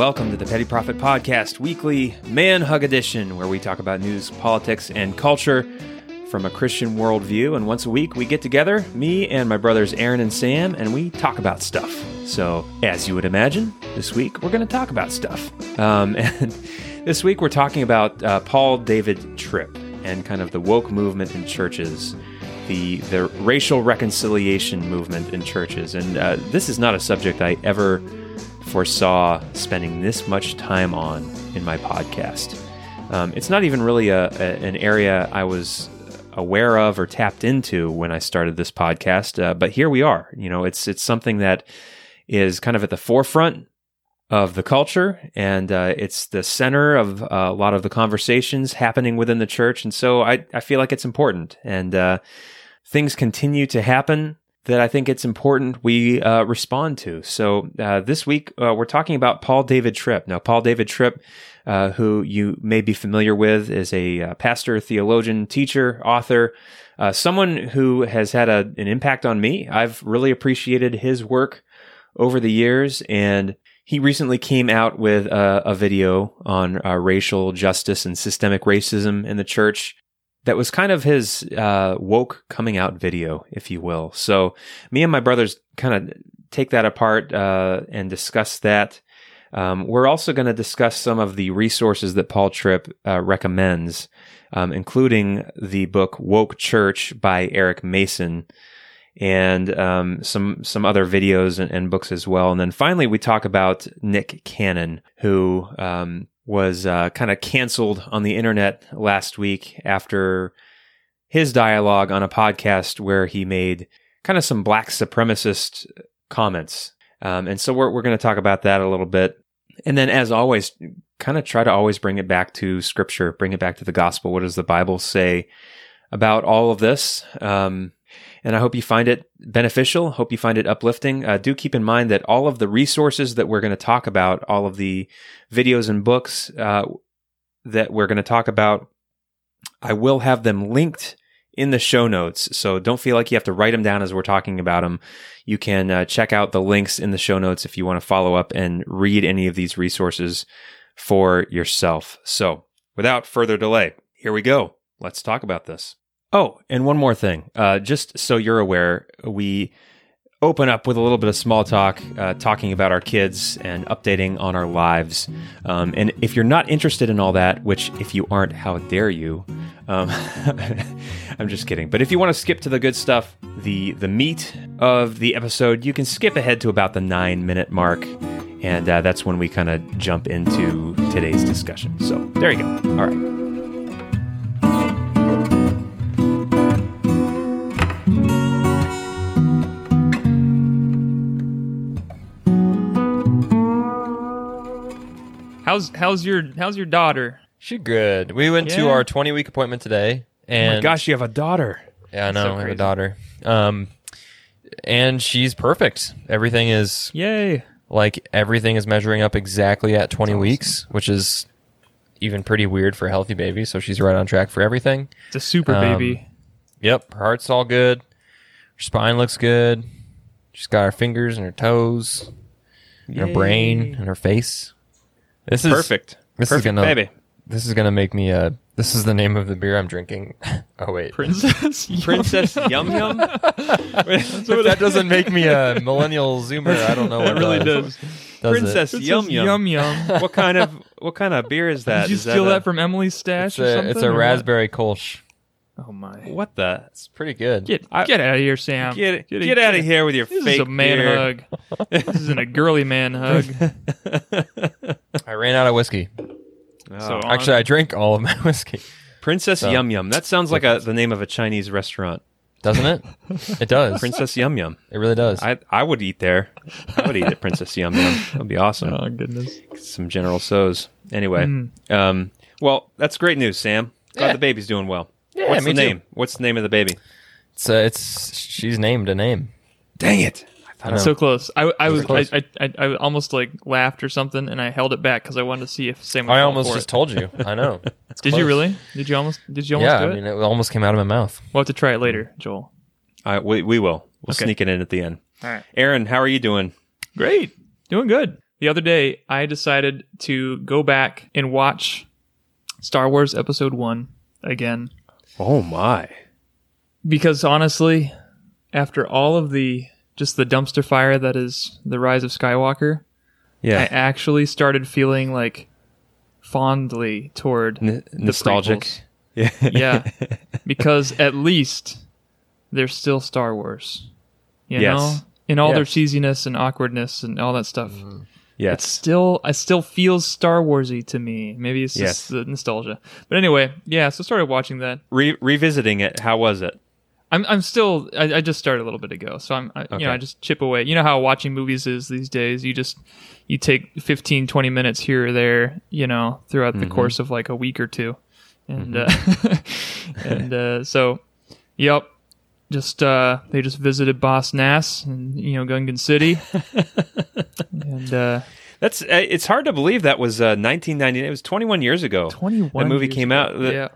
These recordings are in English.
welcome to the Petty Prophet Podcast Weekly Man Hug Edition, where we talk about news, politics, and culture from a Christian worldview. And once a week, we get together, me and my brothers Aaron and Sam, and we talk about stuff. So, as you would imagine, this week we're going to talk about stuff. Um, and this week we're talking about uh, Paul David Tripp and kind of the woke movement in churches. The, the racial reconciliation movement in churches. And uh, this is not a subject I ever foresaw spending this much time on in my podcast. Um, it's not even really a, a, an area I was aware of or tapped into when I started this podcast, uh, but here we are. You know, it's it's something that is kind of at the forefront of the culture, and uh, it's the center of uh, a lot of the conversations happening within the church. And so I I feel like it's important, and uh, things continue to happen that I think it's important we uh, respond to. So uh, this week uh, we're talking about Paul David Tripp. Now, Paul David Tripp, uh, who you may be familiar with, is a uh, pastor, theologian, teacher, author, uh, someone who has had a, an impact on me. I've really appreciated his work over the years, and he recently came out with a, a video on racial justice and systemic racism in the church that was kind of his uh, woke coming out video, if you will. So me and my brothers kind of take that apart uh, and discuss that. Um, we're also going to discuss some of the resources that Paul Tripp uh, recommends, um, including the book "Woke Church" by Eric Mason, and um, some some other videos and, and, books as well. And then finally, we talk about Nick Cannon, who um, was uh, kind of canceled on the internet last week after his dialogue on a podcast where he made kind of some black supremacist comments. Um, and so we're, we're going to talk about that a little bit. And then, as always, kind of try to always bring it back to scripture, bring it back to the gospel. What does the Bible say about all of this? Um, and I hope you find it beneficial. Hope you find it uplifting. Uh, do keep in mind that all of the resources that we're going to talk about, all of the videos and books uh, that we're going to talk about, I will have them linked in the show notes. So don't feel like you have to write them down as we're talking about them. You can uh, check out the links in the show notes if you want to follow up and read any of these resources for yourself. So without further delay, here we go. Let's talk about this. Oh, and one more thing. Uh, just so you're aware, we open up with a little bit of small talk, uh, talking about our kids and updating on our lives. Um, and if you're not interested in all that, which if you aren't, how dare you? Um, I'm just kidding. But if you want to skip to the good stuff, the the meat of the episode, you can skip ahead to about the nine minute mark. And uh, that's when we kind of jump into today's discussion. So there you go. All right. How's how's your how's your daughter? She good. We went to our 20 week appointment today, and oh my gosh, you have a daughter. yeah, I know so I have a daughter. Um, and she's perfect. Everything is Yay! like everything is measuring up exactly at 20 weeks, which is even pretty weird for a healthy baby. So she's right on track for everything. It's a super Um, baby. Yep, her heart's all good. Her spine looks good. She's got her fingers and her toes, and her brain and her face. This is perfect. This perfect, is gonna baby. This is gonna make me uh this is the name of the beer I'm drinking. oh wait. Princess Princess Yum Yum. if that doesn't make me a millennial zoomer, I don't know what it really does. does. Princess it? Yum Yum. Yum Yum. what kind of what kind of beer is that? Did you is steal that, that, a, from Emily's stash it's or a, something? It's a raspberry Kolsch. Oh my! What the? It's pretty good. Get I, get out of here, Sam. Get get, get out of here with your this fake is a man beer. hug. this isn't a girly man hug. I ran out of whiskey. Oh. So Actually, I drank all of my whiskey. Princess So- Yum Yum. That sounds like a, the name of a Chinese restaurant. Doesn't it? It does. Princess Yum Yum. It really does. I I would eat there. I would eat at Princess Yum Yum. That'd be awesome. oh goodness. Some General Tso's. Anyway, Mm. um, well, that's great news, Sam. Glad Yeah. the baby's doing well. Yeah, What's me the too. name? What's the name of the baby? It's uh, it's she's named a name. Dang it! I know. So close. I I was close. I, I, I I almost like laughed or something, and I held it back because I wanted to see if Sam. Would I almost just it. told you. I know. Did close. you really? Did you almost? Did you almost Yeah, do I it? mean, it almost came out of my mouth. we'll have to try it later, Joel. All right, we we will. We'll Okay. sneak it in at the end. All right. Aaron, how are you doing? Great. Doing good. the other day I decided to go back and watch Star Wars Episode One again Oh my. because honestly, after all of the just the dumpster fire that is the Rise of Skywalker, yeah, I actually started feeling like fondly toward N- nostalgic. prequels. Yeah. yeah, because at least they're still Star Wars. You Yes. know, in all their cheesiness and awkwardness and all that stuff. Mm-hmm. Yeah. It's yes. still, it still feels Star Warsy to me. Maybe it's Yes. just the nostalgia. But anyway, yeah. So started watching that. Re- revisiting it, how was it? I'm, I'm still. I, I just started a little bit ago, so I'm. I, You know, I just chip away. You know how watching movies is these days. You just, you take 15, 20 minutes here or there. You know, throughout Mm-hmm. the course of like a week or two, and uh, and uh, so, yep. Just uh, they just visited Boss Nass and you know Gungan City, and uh, That's uh, it's hard to believe that was uh, 1999. It was 21 years ago. 21. That movie years came ago. out. The, yeah.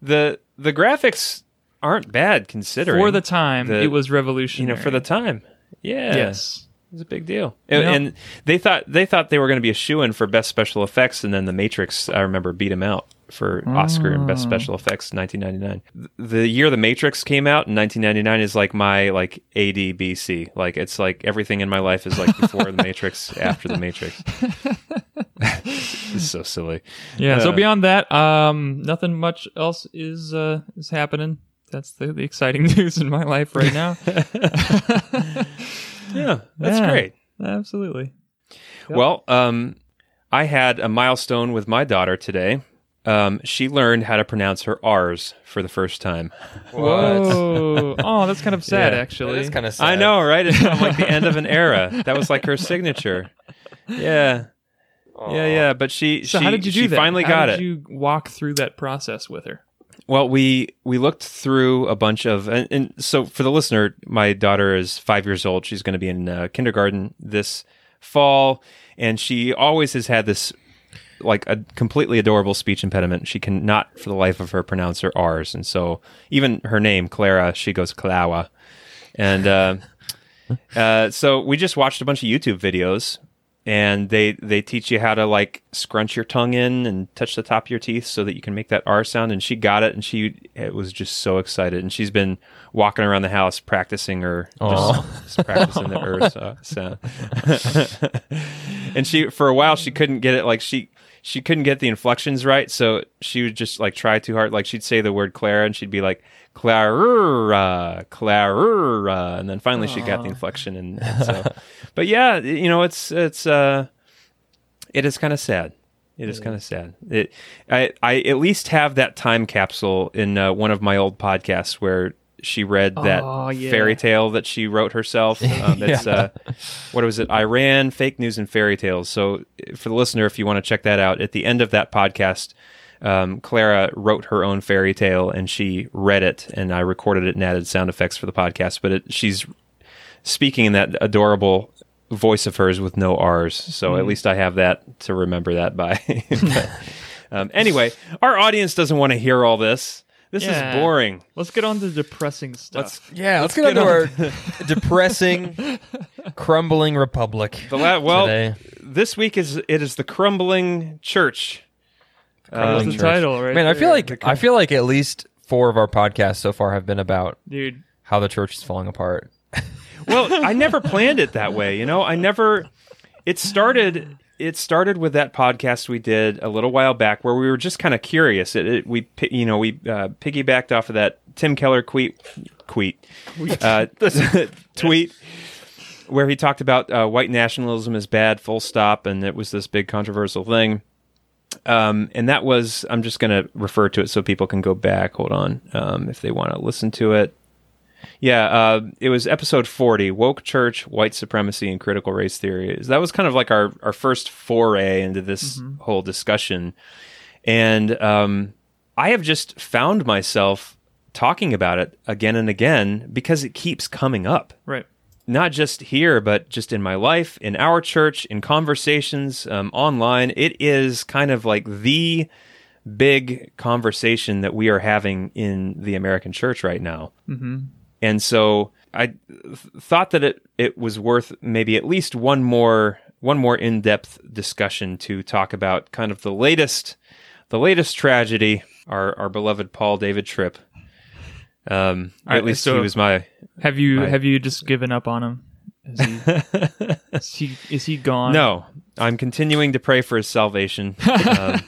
the the graphics aren't bad considering For the time, the- it was revolutionary. you know for the time. Yeah. yes, It was a big deal. And, Yeah. and they thought they thought they were going to be a shoe in for best special effects, and then The Matrix, I remember, beat them out for Oscar and best special effects, 1999. The year The Matrix came out in 1999 is like my like ADBC. Like it's like everything in my life is like before The Matrix, after The Matrix. it's so silly. yeah. so Uh, beyond that, um, nothing much else is uh, is happening. That's the, the exciting news in my life right now. Yeah, that's Yeah. great. Absolutely. Well, um, I had a milestone with my daughter today. Um, she learned how to pronounce her R's for the first time. Whoa. oh, that's kind of sad, Yeah. actually. It's kind of sad. I know, right? It's kind of like the end of an era. That was like her signature. Yeah, yeah, yeah. But she, so she, how did you do she that? finally How got did it. you walk through that process with her? Well, we we looked through a bunch of, and, and so for the listener, my daughter is five years old. She's going to be in uh, kindergarten this fall, and she always has had this like a completely adorable speech impediment. She cannot, for the life of her, pronounce her R's, and so even her name, Clara, she goes Klawa, and uh, uh, so we just watched a bunch of YouTube videos. And they they teach you how to like scrunch your tongue in and touch the top of your teeth so that you can make that R sound. And she got it, and she it was just so excited. And she's been walking around the house practicing her just, just practicing the R sound. and she for a while she couldn't get it like she she couldn't get the inflections right so she would just like try too hard like she'd say the word clara and she'd be like clara clara and then finally she got the inflection and, and so but yeah you know it's it's uh it is kind of sad it is kind of sad. It, I, I at least have that time capsule in uh, one of my old podcasts where she read that Oh, yeah. fairy tale that she wrote herself. Um, it's uh, what was it? Iran fake news and fairy tales. So for the listener, if you want to check that out, at the end of that podcast, um, Clara wrote her own fairy tale and she read it, and I recorded it and added sound effects for the podcast. But it, she's speaking in that adorable voice of hers with no R's. So at least I have that to remember that by. But, um, anyway, our audience doesn't want to hear all this. This Yeah. is boring. Let's get on to depressing stuff. Yeah, let's, Let's get on get to our depressing, crumbling republic. The la- well, today. this week is it is the crumbling church. That's Um, the title, right? Man, I feel there. like I feel like at least four of our podcasts so far have been about dude. how the church is falling apart. well, I never planned it that way. You know, I never. It started. It started with that podcast we did a little while back, where we were just kind of curious. It, it, we, you know, we uh, piggybacked off of that Tim Keller tweet, tweet, uh, tweet, where he talked about uh, white nationalism is bad, full stop, and it was this big controversial thing. Um, and that was, I'm just going to refer to it so people can go back. Hold on, um, if they want to listen to it. Yeah, uh, it was episode 40 Woke Church, White Supremacy, and Critical Race Theory. That was kind of like our, our first foray into this whole discussion. And um, I have just found myself talking about it again and again because it keeps coming up Right. Not just here, but just in my life, in our church, in conversations um, online. It is kind of like the big conversation that we are having in the American church right now. Mm-hmm. And so I th- thought that it, it was worth maybe at least one more one more in-depth discussion to talk about kind of the latest the latest tragedy. Our our beloved Paul David Tripp. Um, All at right, least so- he was my. Have you Right. have you just given up on him? Is he is he, is he gone? No, I'm continuing to pray for his salvation. Um,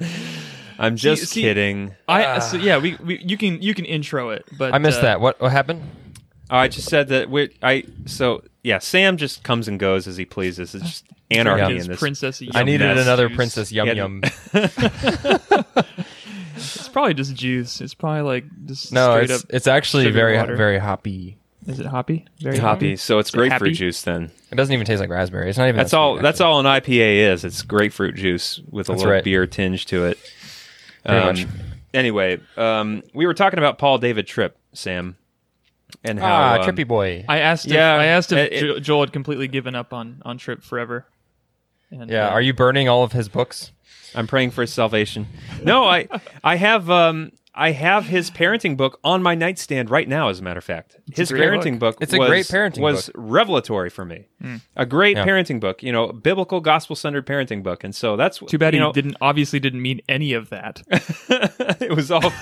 I'm just see- kidding. I so, yeah. We, we you can you can intro it, but I missed uh, that. What what happened? Oh, I just said that we I so yeah, Sam just comes and goes as he pleases. It's just anarchy his in this. princess. I needed another juice. Princess Yum Yeah. Yum. It's probably just juice. It's probably like just No, straight it's up. it's actually sugar very water. very hoppy. Is it hoppy? Very hoppy, so it's it grapefruit happy? juice. Then It doesn't even taste like raspberry. It's not even. that's that all. sweet, That's all an IPA is. It's grapefruit juice with a That's little right. beer tinge to it. Pretty Um, much. Anyway, um, we were talking about Paul David Tripp, Sam, and how Ah, um, trippy boy. I asked. If, Yeah, I asked if it- it- Jo- Joel had completely given up on on Tripp forever. And, yeah, uh, are you burning all of his books? I'm praying for his salvation. No, I I have um I have his parenting book on my nightstand right now. As a matter of fact, his parenting book. It's a was, great parenting was book. revelatory for me. A great Yeah. parenting book. You know, biblical, gospel centered parenting book. And so that's Too bad you he know, didn't obviously didn't mean any of that. it was all.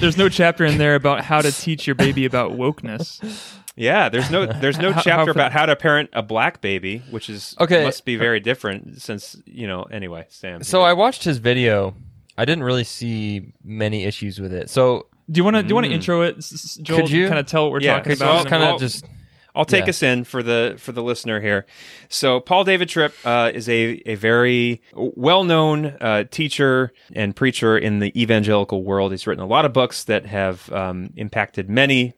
There's no chapter in there about how to teach your baby about wokeness. Yeah, there's no there's no How- how chapter fa- about how to parent a black baby, which is Okay. must be very different since you know. Anyway, Sam. So I watched his video. I didn't really see many issues with it. So Do you want to do you want to intro it, S- S- Joel? Mm. Could you? kind of tell what we're Yeah, talking about? all in a kind of just I'll take Yeah. us in for the for the listener here. So Paul David Tripp uh, is a a very well known uh, teacher and preacher in the evangelical world. He's written a lot of books that have um, impacted many.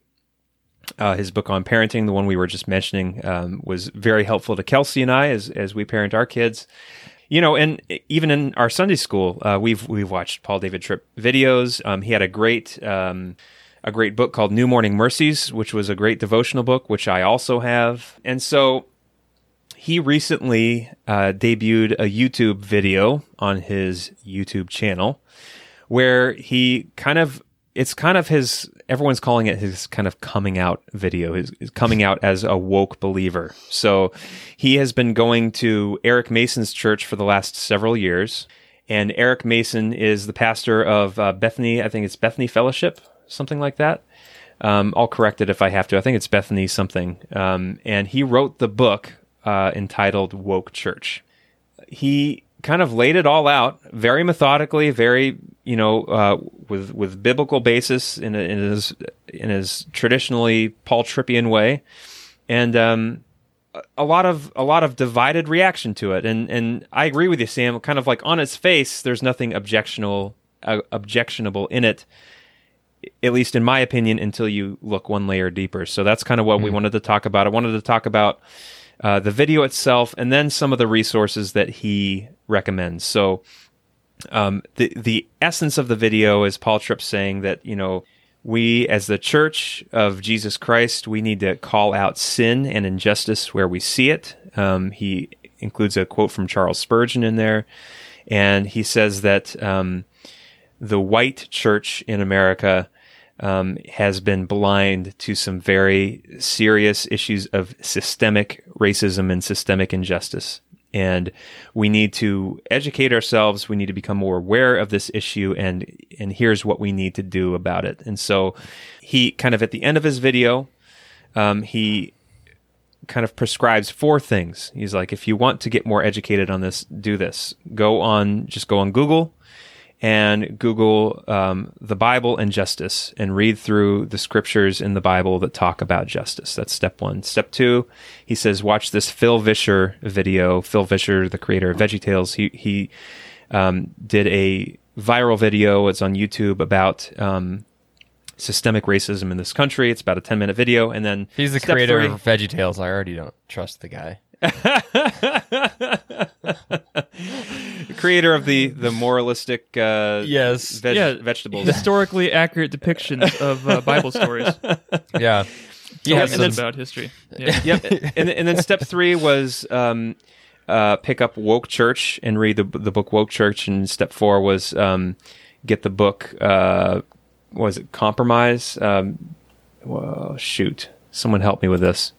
Uh, his book on parenting, the one we were just mentioning, um, was very helpful to Kelsey and I as as we parent our kids. You know, and even in our Sunday school, uh, we've we've watched Paul David Tripp videos. Um, he had a great um, a great book called New Morning Mercies, which was a great devotional book, which I also have. And so he recently uh, debuted a YouTube video on his YouTube channel where he kind of it's kind of his everyone's calling it his kind of coming out video his, his coming out as a woke believer. So he has been going to eric mason's church for the last several years. And eric mason is the pastor of uh, bethany i think it's bethany fellowship something like that. Um, i'll correct it if i have to. I think it's bethany something. Um, and he wrote the book uh, entitled woke church. He kind of laid it all out very methodically, very you know uh, with with biblical basis in, in his in his traditionally Paul Trippian way, and um, a- lot of a lot of divided reaction to it. And and I agree with you, Sam. Kind of like on its face, there's nothing objectionable uh, objectionable in it. At least in my opinion, until you look one layer deeper. So that's kind of what we wanted to talk about. I wanted to talk about uh, the video itself, and then some of the resources that he recommends. So, um, the the essence of the video is Paul Tripp saying that you know we as the Church of Jesus Christ we need to call out sin and injustice where we see it. Um, he includes a quote from Charles Spurgeon in there, and he says that um, the white church in America um, has been blind to some very serious issues of systemic racism and systemic injustice. And we need to educate ourselves. We need to become more aware of this issue, and and here's what we need to do about it. And so, he kind of at the end of his video, um, he kind of prescribes four things. He's like, if you want to get more educated on this, do this. Go on, just go on Google and Google um, the Bible and justice and read through the scriptures in the Bible that talk about justice. That's step one. Step two, he says, watch this Phil Vischer video. Phil Vischer, the creator of VeggieTales, he he um, did a viral video. It's on YouTube about um, systemic racism in this country. It's about a ten minute video, and then he's the creator three- of VeggieTales. I already don't trust the guy. creator of the the moralistic uh, Yes. veg- yeah, vegetables. historically accurate depictions of uh, Bible stories. Yeah. He Yeah, has and some, about history. Yeah. yep. And, and then step three was um, uh, pick up Woke Church and read the the book Woke Church. And step four was um, get the book. Uh, was it Compromise? Um, well, shoot, someone help me with this.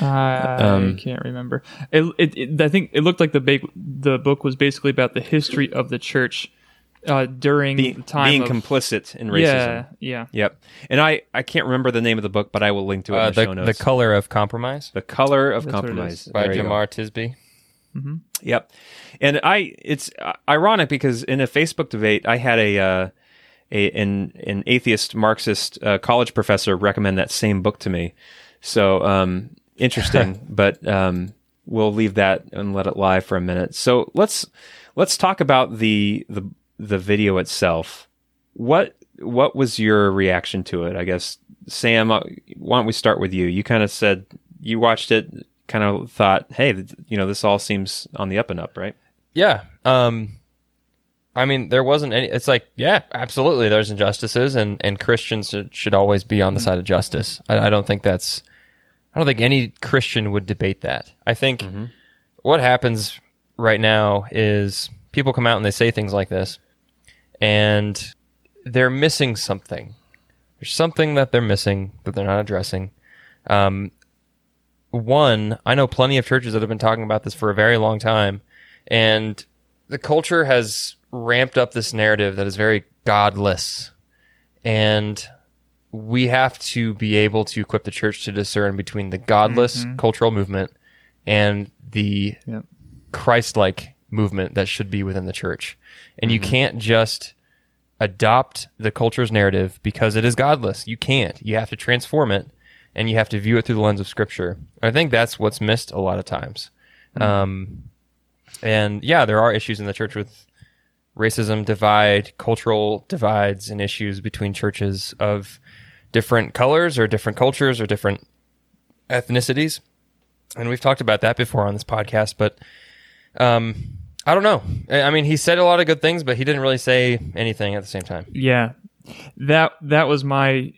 I Um, can't remember. It, it, it, I think it looked like the ba- the book was basically about the history of the church uh, during Be- the time being of, complicit in racism. Yeah, yeah. Yep. And I, I can't remember the name of the book, but I will link to it Uh, in the, show the, the color of compromise The color of That's compromise by There you go. Jemar Tisby. Yep. And I, it's uh, ironic because in a Facebook debate, I had a, uh, a an an atheist Marxist uh, college professor recommend that same book to me. So um, interesting, but um, we'll leave that and let it lie for a minute. So let's let's talk about the the the video itself. What what was your reaction to it? I guess Sam, uh, why don't we start with you? You kind of said you watched it, kind of thought, hey, you know, this all seems on the up and up, right? Yeah. Um, I mean, there wasn't any. It's like, yeah, absolutely. There's injustices, and and Christians should, should always be on the side of justice. I, I don't think that's. I don't think any Christian would debate that. I think what happens right now is people come out and they say things like this, and they're missing something. There's something that they're missing that they're not addressing. Um, one, I know plenty of churches that have been talking about this for a very long time, and the culture has ramped up this narrative that is very godless. And we have to be able to equip the church to discern between the godless mm-hmm. cultural movement and the Yep. Christ like movement that should be within the church. And you mm-hmm. can't just adopt the culture's narrative because it is godless. You can't. You have to transform it and you have to view it through the lens of scripture. I think that's what's missed a lot of times. Mm-hmm. Um, and yeah, there are issues in the church with racism divide, cultural divides, and issues between churches of different colors or different cultures or different ethnicities. And we've talked about that before on this podcast, but um, I don't know. I I mean, he said a lot of good things, but he didn't really say anything at the same time. Yeah, that that was my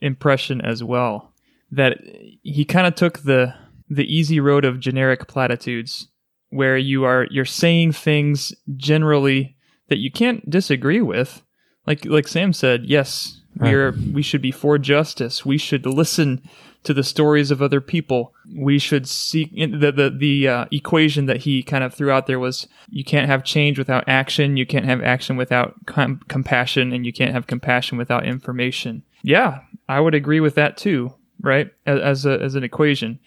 impression as well. That he kind of took the the easy road of generic platitudes, where you are you're saying things generally that you can't disagree with. Like like Sam said, yes, we're we should be for justice. We should listen to the stories of other people. We should seek the the the uh, equation that he kind of threw out there was you can't have change without action, you can't have action without com- compassion, and you can't have compassion without information. Yeah, I would agree with that too, right? As, as a as an equation.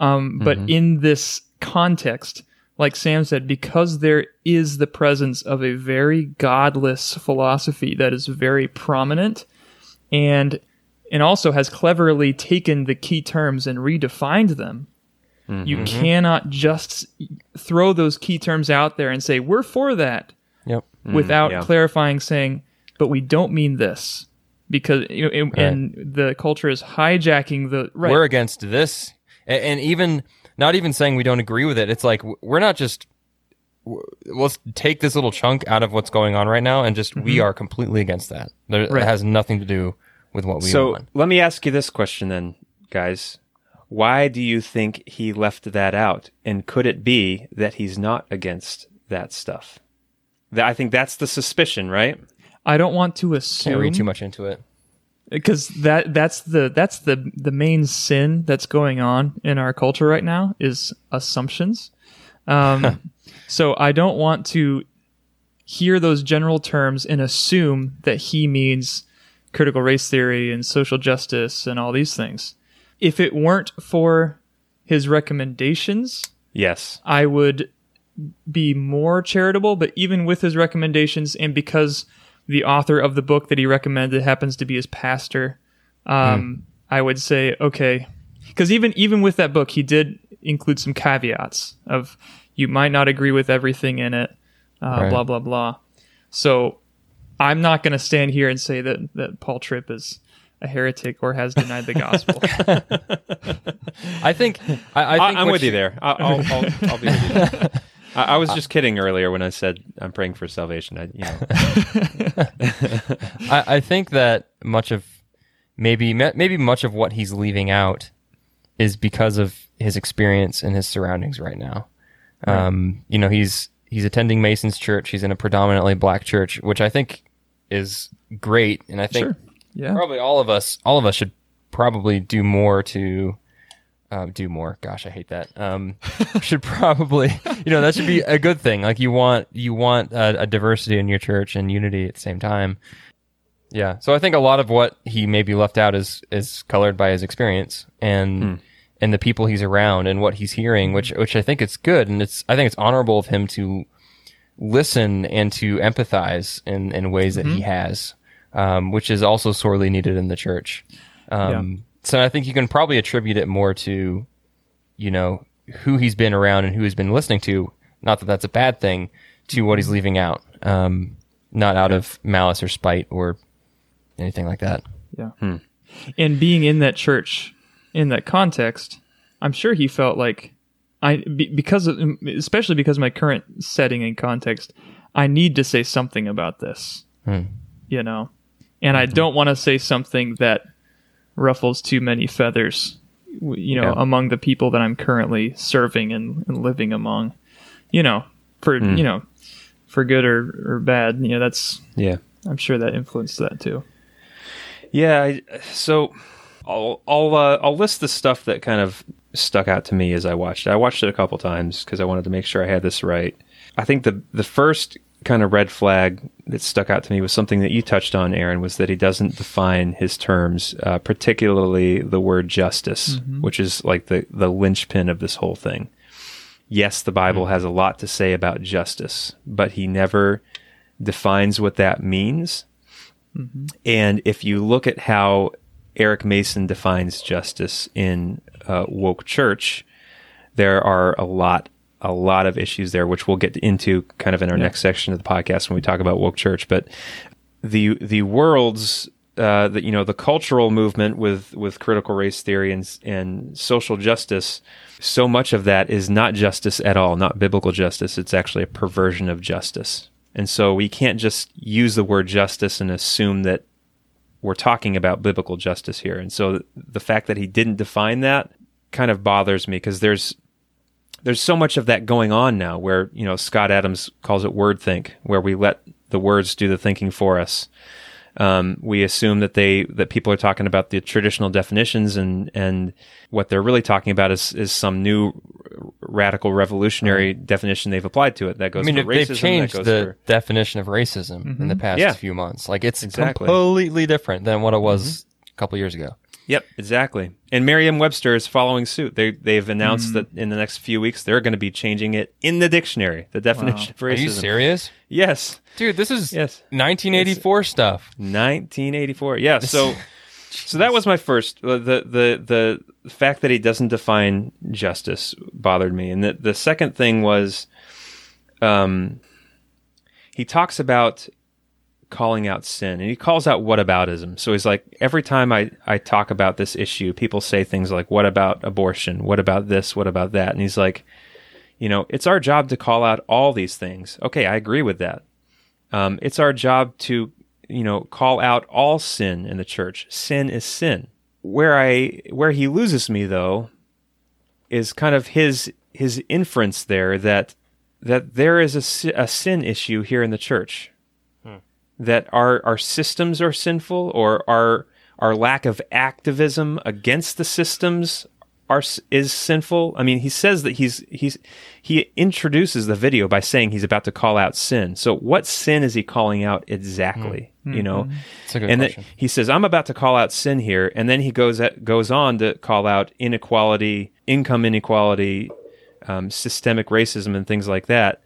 Um, but in this context, like Sam said, because there is the presence of a very godless philosophy that is very prominent and and also has cleverly taken the key terms and redefined them. You mm-hmm. cannot just throw those key terms out there and say we're for that Yep. Mm, without yeah. clarifying saying but we don't mean this because you know and, and the culture is hijacking the right We're against this, A- and even not even saying we don't agree with it. It's like we're not just. Let's take this little chunk out of what's going on right now, and just we mm-hmm. are completely against that. There, Right. It has nothing to do with what we So want. let me ask you this question then, guys. Why do you think he left that out? And could it be that he's not against that stuff? That, I think that's the suspicion, right? I don't want to Can't assume read too much into it. because that that's the that's the the main sin that's going on in our culture right now is assumptions. Um, so I don't want to hear those general terms and assume that he means critical race theory and social justice and all these things. If it weren't for his recommendations, Yes. I would be more charitable, but even with his recommendations, and because the author of the book that he recommended happens to be his pastor, um, I would say okay, because even even with that book, he did include some caveats of you might not agree with everything in it, uh, Right. blah blah blah. So I'm not going to stand here and say that that Paul Tripp is a heretic or has denied the gospel. I think I, I I, think I'm with you you- there. I, I'll, I'll, I'll be with you. There. I, I was just kidding earlier when I said I'm praying for salvation. I, you know, I, I think that much of maybe maybe much of what he's leaving out is because of his experience and his surroundings right now. Um, you know, he's he's attending Mason's church. He's in a predominantly black church, which I think is great, and I think Sure. Yeah. probably all of us all of us should probably do more to um, do more. Gosh, I hate that. Um, should probably, you know, that should be a good thing. Like you want you want a, a diversity in your church and unity at the same time. Yeah. So I think a lot of what he maybe left out is is colored by his experience and and the people he's around and what he's hearing, which which I think it's good and it's I think it's honorable of him to listen and to empathize in in ways that he has, um, which is also sorely needed in the church. Um, So I think you can probably attribute it more to, you know, who he's been around and who he's been listening to. Not that that's a bad thing. To what he's leaving out, um, not out of malice or spite or anything like that. Yeah. And being in that church, in that context, I'm sure he felt like I because of, especially because of my current setting and context, I need to say something about this. Hmm. You know, and I hmm. don't want to say something that ruffles too many feathers. You know, Yeah. among the people that I'm currently serving and, and living among. You know, for hmm. you know, for good or, or bad. You know, that's Yeah. I'm sure that influenced that too. Yeah, I, so I'll I'll uh, I'll list the stuff that kind of stuck out to me as I watched it. I watched it a couple times because I wanted to make sure I had this right. I think the the first kind of red flag that stuck out to me was something that you touched on, Aaron, was that he doesn't define his terms, uh, particularly the word justice, which is like the the linchpin of this whole thing. Yes, the Bible has a lot to say about justice, but he never defines what that means. And if you look at how Eric Mason defines justice in uh, woke church, there are a lot, a lot of issues there, which we'll get into kind of in our next section of the podcast when we talk about woke church. But the the world's uh, the you know the cultural movement with with critical race theory and and social justice, so much of that is not justice at all, not biblical justice. It's actually a perversion of justice. And so we can't just use the word justice and assume that we're talking about biblical justice here. And so the fact that he didn't define that kind of bothers me because there's there's so much of that going on now where, you know, Scott Adams calls it word think, where we let the words do the thinking for us. Um, we assume that they that people are talking about the traditional definitions and and what they're really talking about is is some new radical revolutionary definition they've applied to it that goes I mean, for racism they've changed the for definition of racism in the past Yeah. few months. Like it's Exactly. completely different than what it was a couple years ago. Yep, exactly. And Merriam-Webster is following suit. They they've announced that in the next few weeks they're going to be changing it in the dictionary, the definition of racism. Are you serious? Yes, Dude, this is Yes. 1984 stuff. 1984. Yeah. So so that was my first the the the fact that he doesn't define justice bothered me. And the the second thing was um he talks about calling out sin and he calls out whataboutism. So he's like every time I I talk about this issue, people say things like what about abortion? What about this? What about that? And he's like you know, it's our job to call out all these things. Okay, I agree with that. Um, it's our job to, you know, call out all sin in the church. Sin is sin. Where I where he loses me though is kind of his his inference there that that there is a, a sin issue here in the church. That our our systems are sinful or our our lack of activism against the systems are is sinful. I mean, he says that he's he's he introduces the video by saying he's about to call out sin. So what sin is he calling out exactly? Hmm. You hmm. know, hmm. It's a good and question. he says, "I'm about to call out sin here," and then he goes at, goes on to call out inequality, income inequality, um, systemic racism, and things like that.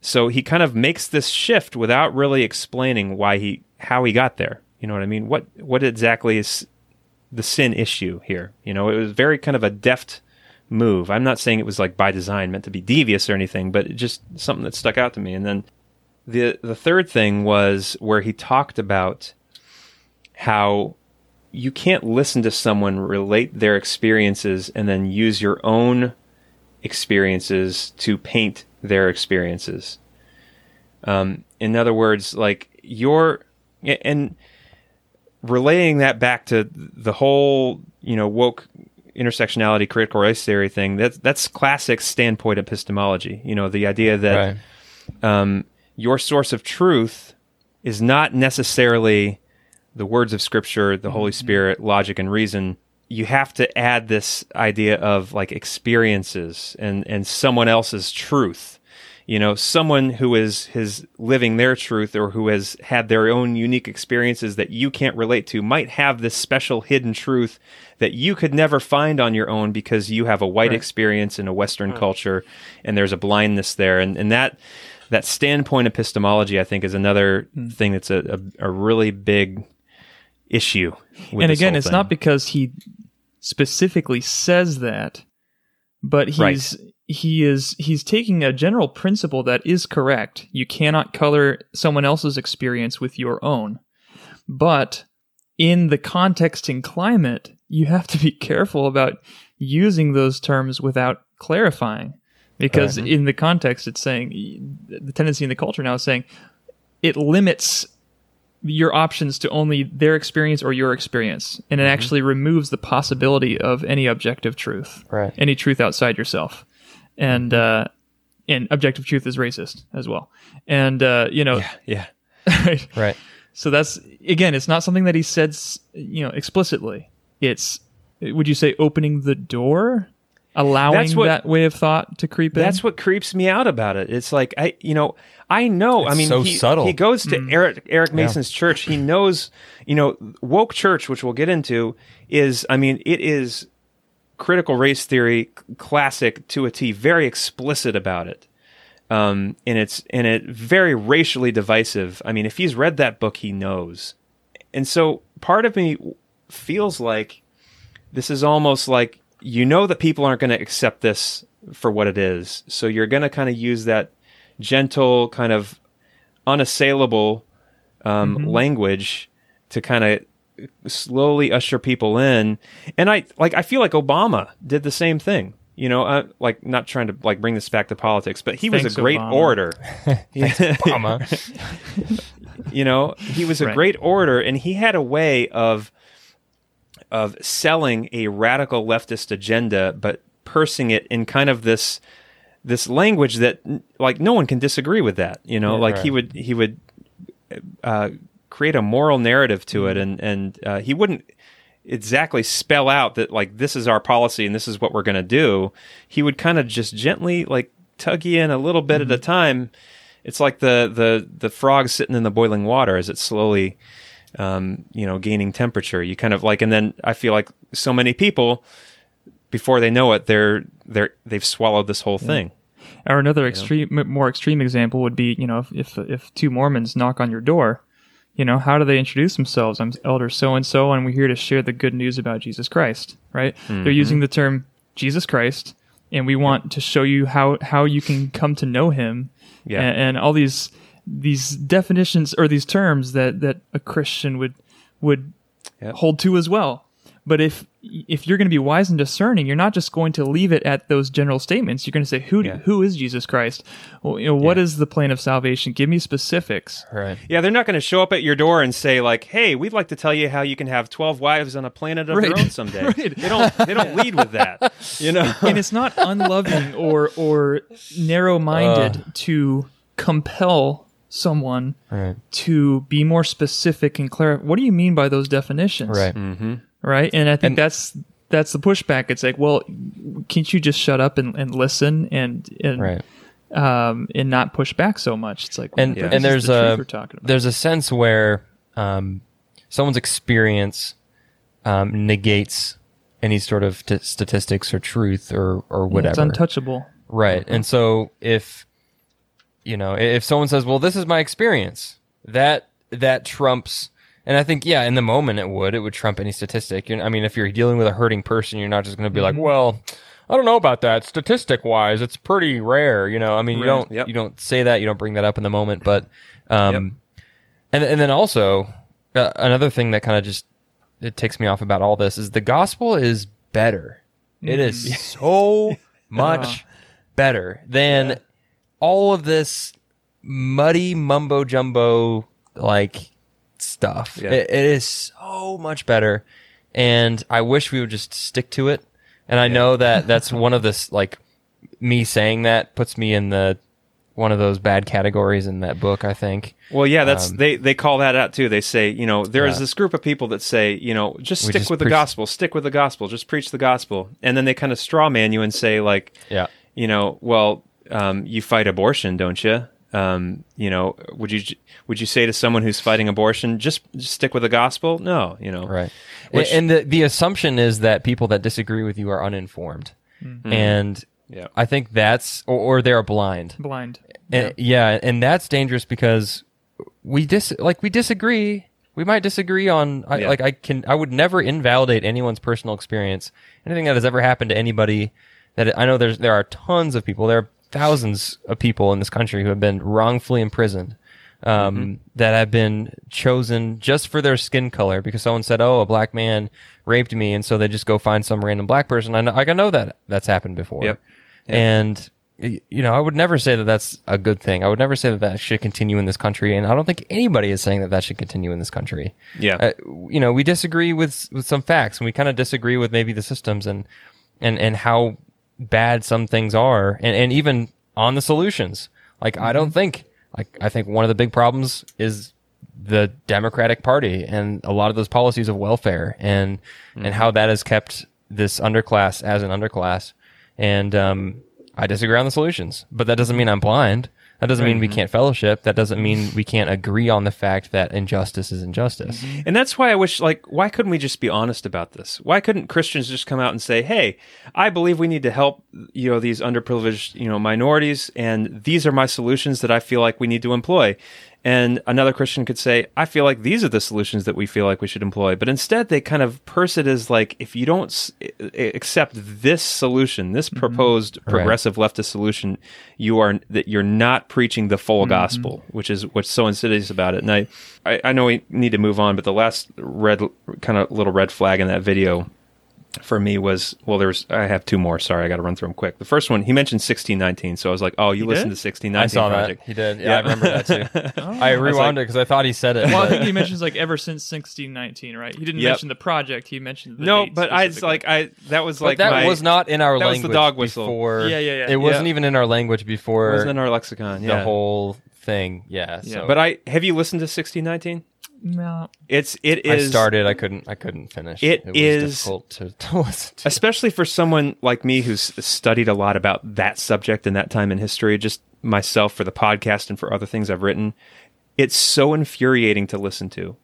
So he kind of makes this shift without really explaining why he how he got there. You know what I mean? What what exactly is the sin issue here? You know, it was very kind of a deft move. I'm not saying it was like by design meant to be devious or anything, but just something that stuck out to me. And then the the third thing was where he talked about how you can't listen to someone relate their experiences and then use your own experiences to paint their experiences. Um, in other words, like your and relaying that back to the whole, you know, woke intersectionality, critical race theory thing. That's that's classic standpoint epistemology. You know, the idea that Right. um, your source of truth is not necessarily the words of Scripture, the Holy Spirit, logic, and reason. You have to add this idea of like experiences and and someone else's truth. You know someone who is is living their truth or who has had their own unique experiences that you can't relate to might have this special hidden truth that you could never find on your own because you have a white experience in a western hmm. culture and there's a blindness there. And and that that standpoint epistemology i think is another hmm. thing that's a, a, a really big issue with and again, it's not because he specifically says that, but he's Right. he is he's taking a general principle that is correct. You cannot color someone else's experience with your own. But in the context and climate, you have to be careful about using those terms without clarifying. Because uh-huh. in the context, it's saying the tendency in the culture now is saying it limits your options to only their experience or your experience, and it actually removes the possibility of any objective truth, Right. any truth outside yourself, and uh, and objective truth is racist as well, and uh, you know, yeah right? Right. So that's again, it's not something that he said, you know, explicitly. It's would you say opening the door, allowing That's what- that way of thought to creep in? That's what creeps me out about it. It's like I, you know, I know. I mean, so he, subtle. He goes to Eric Eric Mason's church. He knows, you know, woke church, which we'll get into, is I mean, it is critical race theory classic to a T. Very explicit about it. Um, and it's and it very racially divisive. I mean, if he's read that book, he knows. And so part of me feels like this is almost like you know that people aren't going to accept this for what it is. So you're going to kind of use that gentle, kind of unassailable um, language to kind of slowly usher people in. And I like I feel like Obama did the same thing. You know, uh, like not trying to like bring this back to politics, but he was a great Obama. orator. Comma. you know he was a Right. great orator and he had a way of of selling a radical leftist agenda but pursing it in kind of this this language that like no one can disagree with that you know? Like he would he would uh, create a moral narrative to it and and uh, he wouldn't exactly spell out that like this is our policy and this is what we're going to do. He would kind of just gently like tug you in a little bit at a time. It's like the the the frog sitting in the boiling water as it slowly um, you know gaining temperature you kind of like and then i feel like so many people before they know it they're they're they've swallowed this whole thing Or another extreme, more extreme example would be, you know, if, if if two Mormons knock on your door, you know, how do they introduce themselves? I'm Elder so and so, and we're here to share the good news about Jesus Christ. Right? They're using the term Jesus Christ, and we want to show you how how you can come to know Him. Yeah. and, and all these these definitions or these terms that that a Christian would would Yep. hold to as well. But if if you're going to be wise and discerning, you're not just going to leave it at those general statements. You're going to say, "Who Yeah. who is Jesus Christ? Well, you know, what Yeah. is the plan of salvation? Give me specifics." Right. yeah they're not going to show up at your door and say like hey we'd like to tell you how you can have 12 wives on a planet of your own someday Right. they don't they don't lead with that you know and it's not unloving or or narrow-minded uh. to compel someone Right. to be more specific and clear. What do you mean by those definitions? Right. right? And I think And- that's that's the pushback. It's like, well, can't you just shut up and, and listen and and Right. um and not push back so much? It's like, and well, and there's the a we're talking about. there's a sense where um, someone's experience um, negates any sort of t- statistics or truth or or Yeah, whatever. It's untouchable. Right. And so if you know, if someone says, "Well, this is my experience." That that trumps and I think yeah, in the moment it would. It would trump any statistic. You're, I mean, if you're dealing with a hurting person, you're not just going to be like, "Well, I don't know about that. Statistic wise, it's pretty rare." You know, I mean, you don't Yep. you don't say that. You don't bring that up in the moment, but um and and then also uh, another thing that kind of just it takes me off about all this is the gospel is better. It is so much better than all of this muddy mumbo jumbo like stuff. Yeah. It, it is so much better, and I wish we would just stick to it. And I know that that's one of this like me saying that puts me in the one of those bad categories in that book. I think. Well, yeah, that's Um, they they call that out too. They say, you know, there is Yeah. this group of people that say, you know, just stick just with the gospel, stick with the gospel, just preach the gospel, and then they kind of straw man you and say, like, Yeah. you know, well, um, you fight abortion, don't you? Um, you know, would you would you say to someone who's fighting abortion, just, just stick with the gospel? No, you know, Right. Which- and the the assumption is that people that disagree with you are uninformed, and Yeah. I think that's or, or they're blind. Blind. And, yeah, and that's dangerous because we dis like we disagree. We might disagree on I, Yeah. like I can I would never invalidate anyone's personal experience. Anything that has ever happened to anybody that I know there's there are tons of people. There are thousands of people in this country who have been wrongfully imprisoned. Um, that have been chosen just for their skin color because someone said, "Oh, a black man raped me," and so they just go find some random black person. I know, I know that that's happened before. Yep. Yep. And you know, I would never say that that's a good thing. I would never say that that should continue in this country, and I don't think anybody is saying that that should continue in this country. Yeah. Uh, you know, we disagree with with some facts, and we kind of disagree with maybe the systems and and and how bad some things are, and and even on the solutions. Like, I don't think like I think one of the big problems is the Democratic Party and a lot of those policies of welfare and and how that has kept this underclass as an underclass. And um, I disagree on the solutions, but that doesn't mean I'm blind. That doesn't mean we can't fellowship. That doesn't mean we can't agree on the fact that injustice is injustice. Mm-hmm. And that's why I wish, like, why couldn't we just be honest about this? Why couldn't Christians just come out and say, "Hey, I believe we need to help, you know, these underprivileged, you know, minorities, and these are my solutions that I feel like we need to employ." And another Christian could say, "I feel like these are the solutions that we feel like we should employ." But instead, they kind of purse it as like, if you don't s- accept this solution, this mm-hmm. proposed progressive leftist solution, you are that you're not preaching the full mm-hmm. gospel, which is what's so insidious about it. And I, I, I know we need to move on, but the last red kind of little red flag in that video for me was well, there's I have two more. Sorry, I got to run through them quick. The first one he mentioned 1619, so I was like, oh, you listened did? to 1619 I saw project. that. He did. Yeah, I remember that too. I rewound like- it because I thought he said it. Well, I think he mentions like ever since 1619, right? He didn't Yep. mention the project. He mentioned the No, date but I specifically. like I that was But like that my, was not in our that was the dog whistle. before. Yeah, yeah, yeah. It wasn't Yeah. even in our language before It wasn't in our lexicon. the whole thing. Yeah. Yeah. So. But I have you listened to 1619? No. It's it I started. I couldn't. I couldn't finish. It was is- difficult to, to listen to. especially for someone like me who's studied a lot about that subject and that time in history, just myself for the podcast and for other things I've written, it's so infuriating to listen to.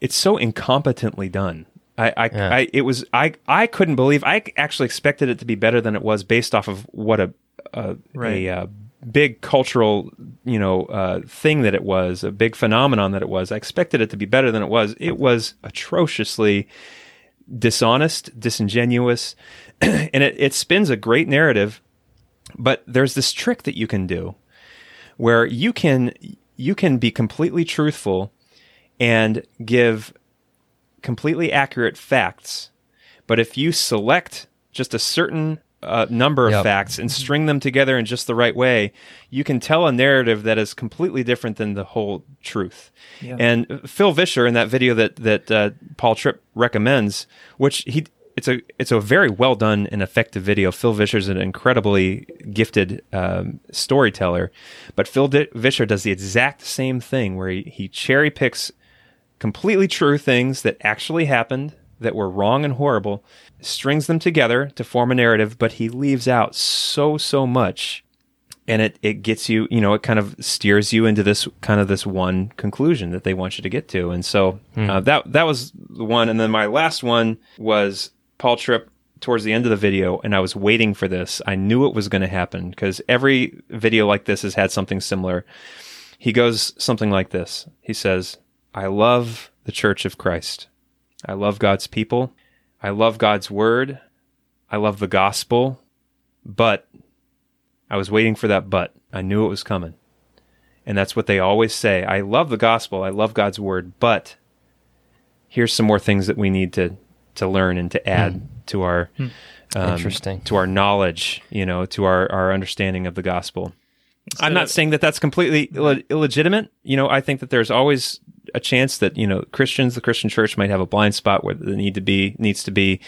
It's so incompetently done. I, I, Yeah. I it was I, I couldn't believe I actually expected it to be better than it was based off of what a a, Right. a, uh big cultural you know uh, thing that it was a big phenomenon that it was. I expected it to be better than it was. It was atrociously dishonest, disingenuous, and it, it spins a great narrative. But there's this trick that you can do where you can you can be completely truthful and give completely accurate facts. But if you select just a certain uh, number of Yep. facts and string them together in just the right way, you can tell a narrative that is completely different than the whole truth. Yeah. And Phil Vischer in that video that that uh, Paul Tripp recommends, which he it's a it's a very well done and effective video. Phil Vischer is an incredibly gifted um, storyteller, but Phil Di- Vischer does the exact same thing where he, he cherry picks completely true things that actually happened that were wrong and horrible, strings them together to form a narrative, but he leaves out so so much and it it gets you, you know, it kind of steers you into this kind of this one conclusion that they want you to get to. And so uh, that that was the one and then my last one was Paul Tripp towards the end of the video and I was waiting for this. I knew it was going to happen because every video like this has had something similar. He goes something like this. He says, "I love the Church of Christ. I love God's people. I love God's word. I love the gospel. But I was waiting for that but. I knew it was coming. And that's what they always say. I love the gospel. I love God's word, but here's some more things that we need to to learn and to add to our um, Interesting. to our knowledge, you know, to our our understanding of the gospel. I'm not saying that that's completely Ill- illegitimate. You know, I think that there's always a chance that you know Christians, the Christian church, might have a blind spot where the need to be needs to be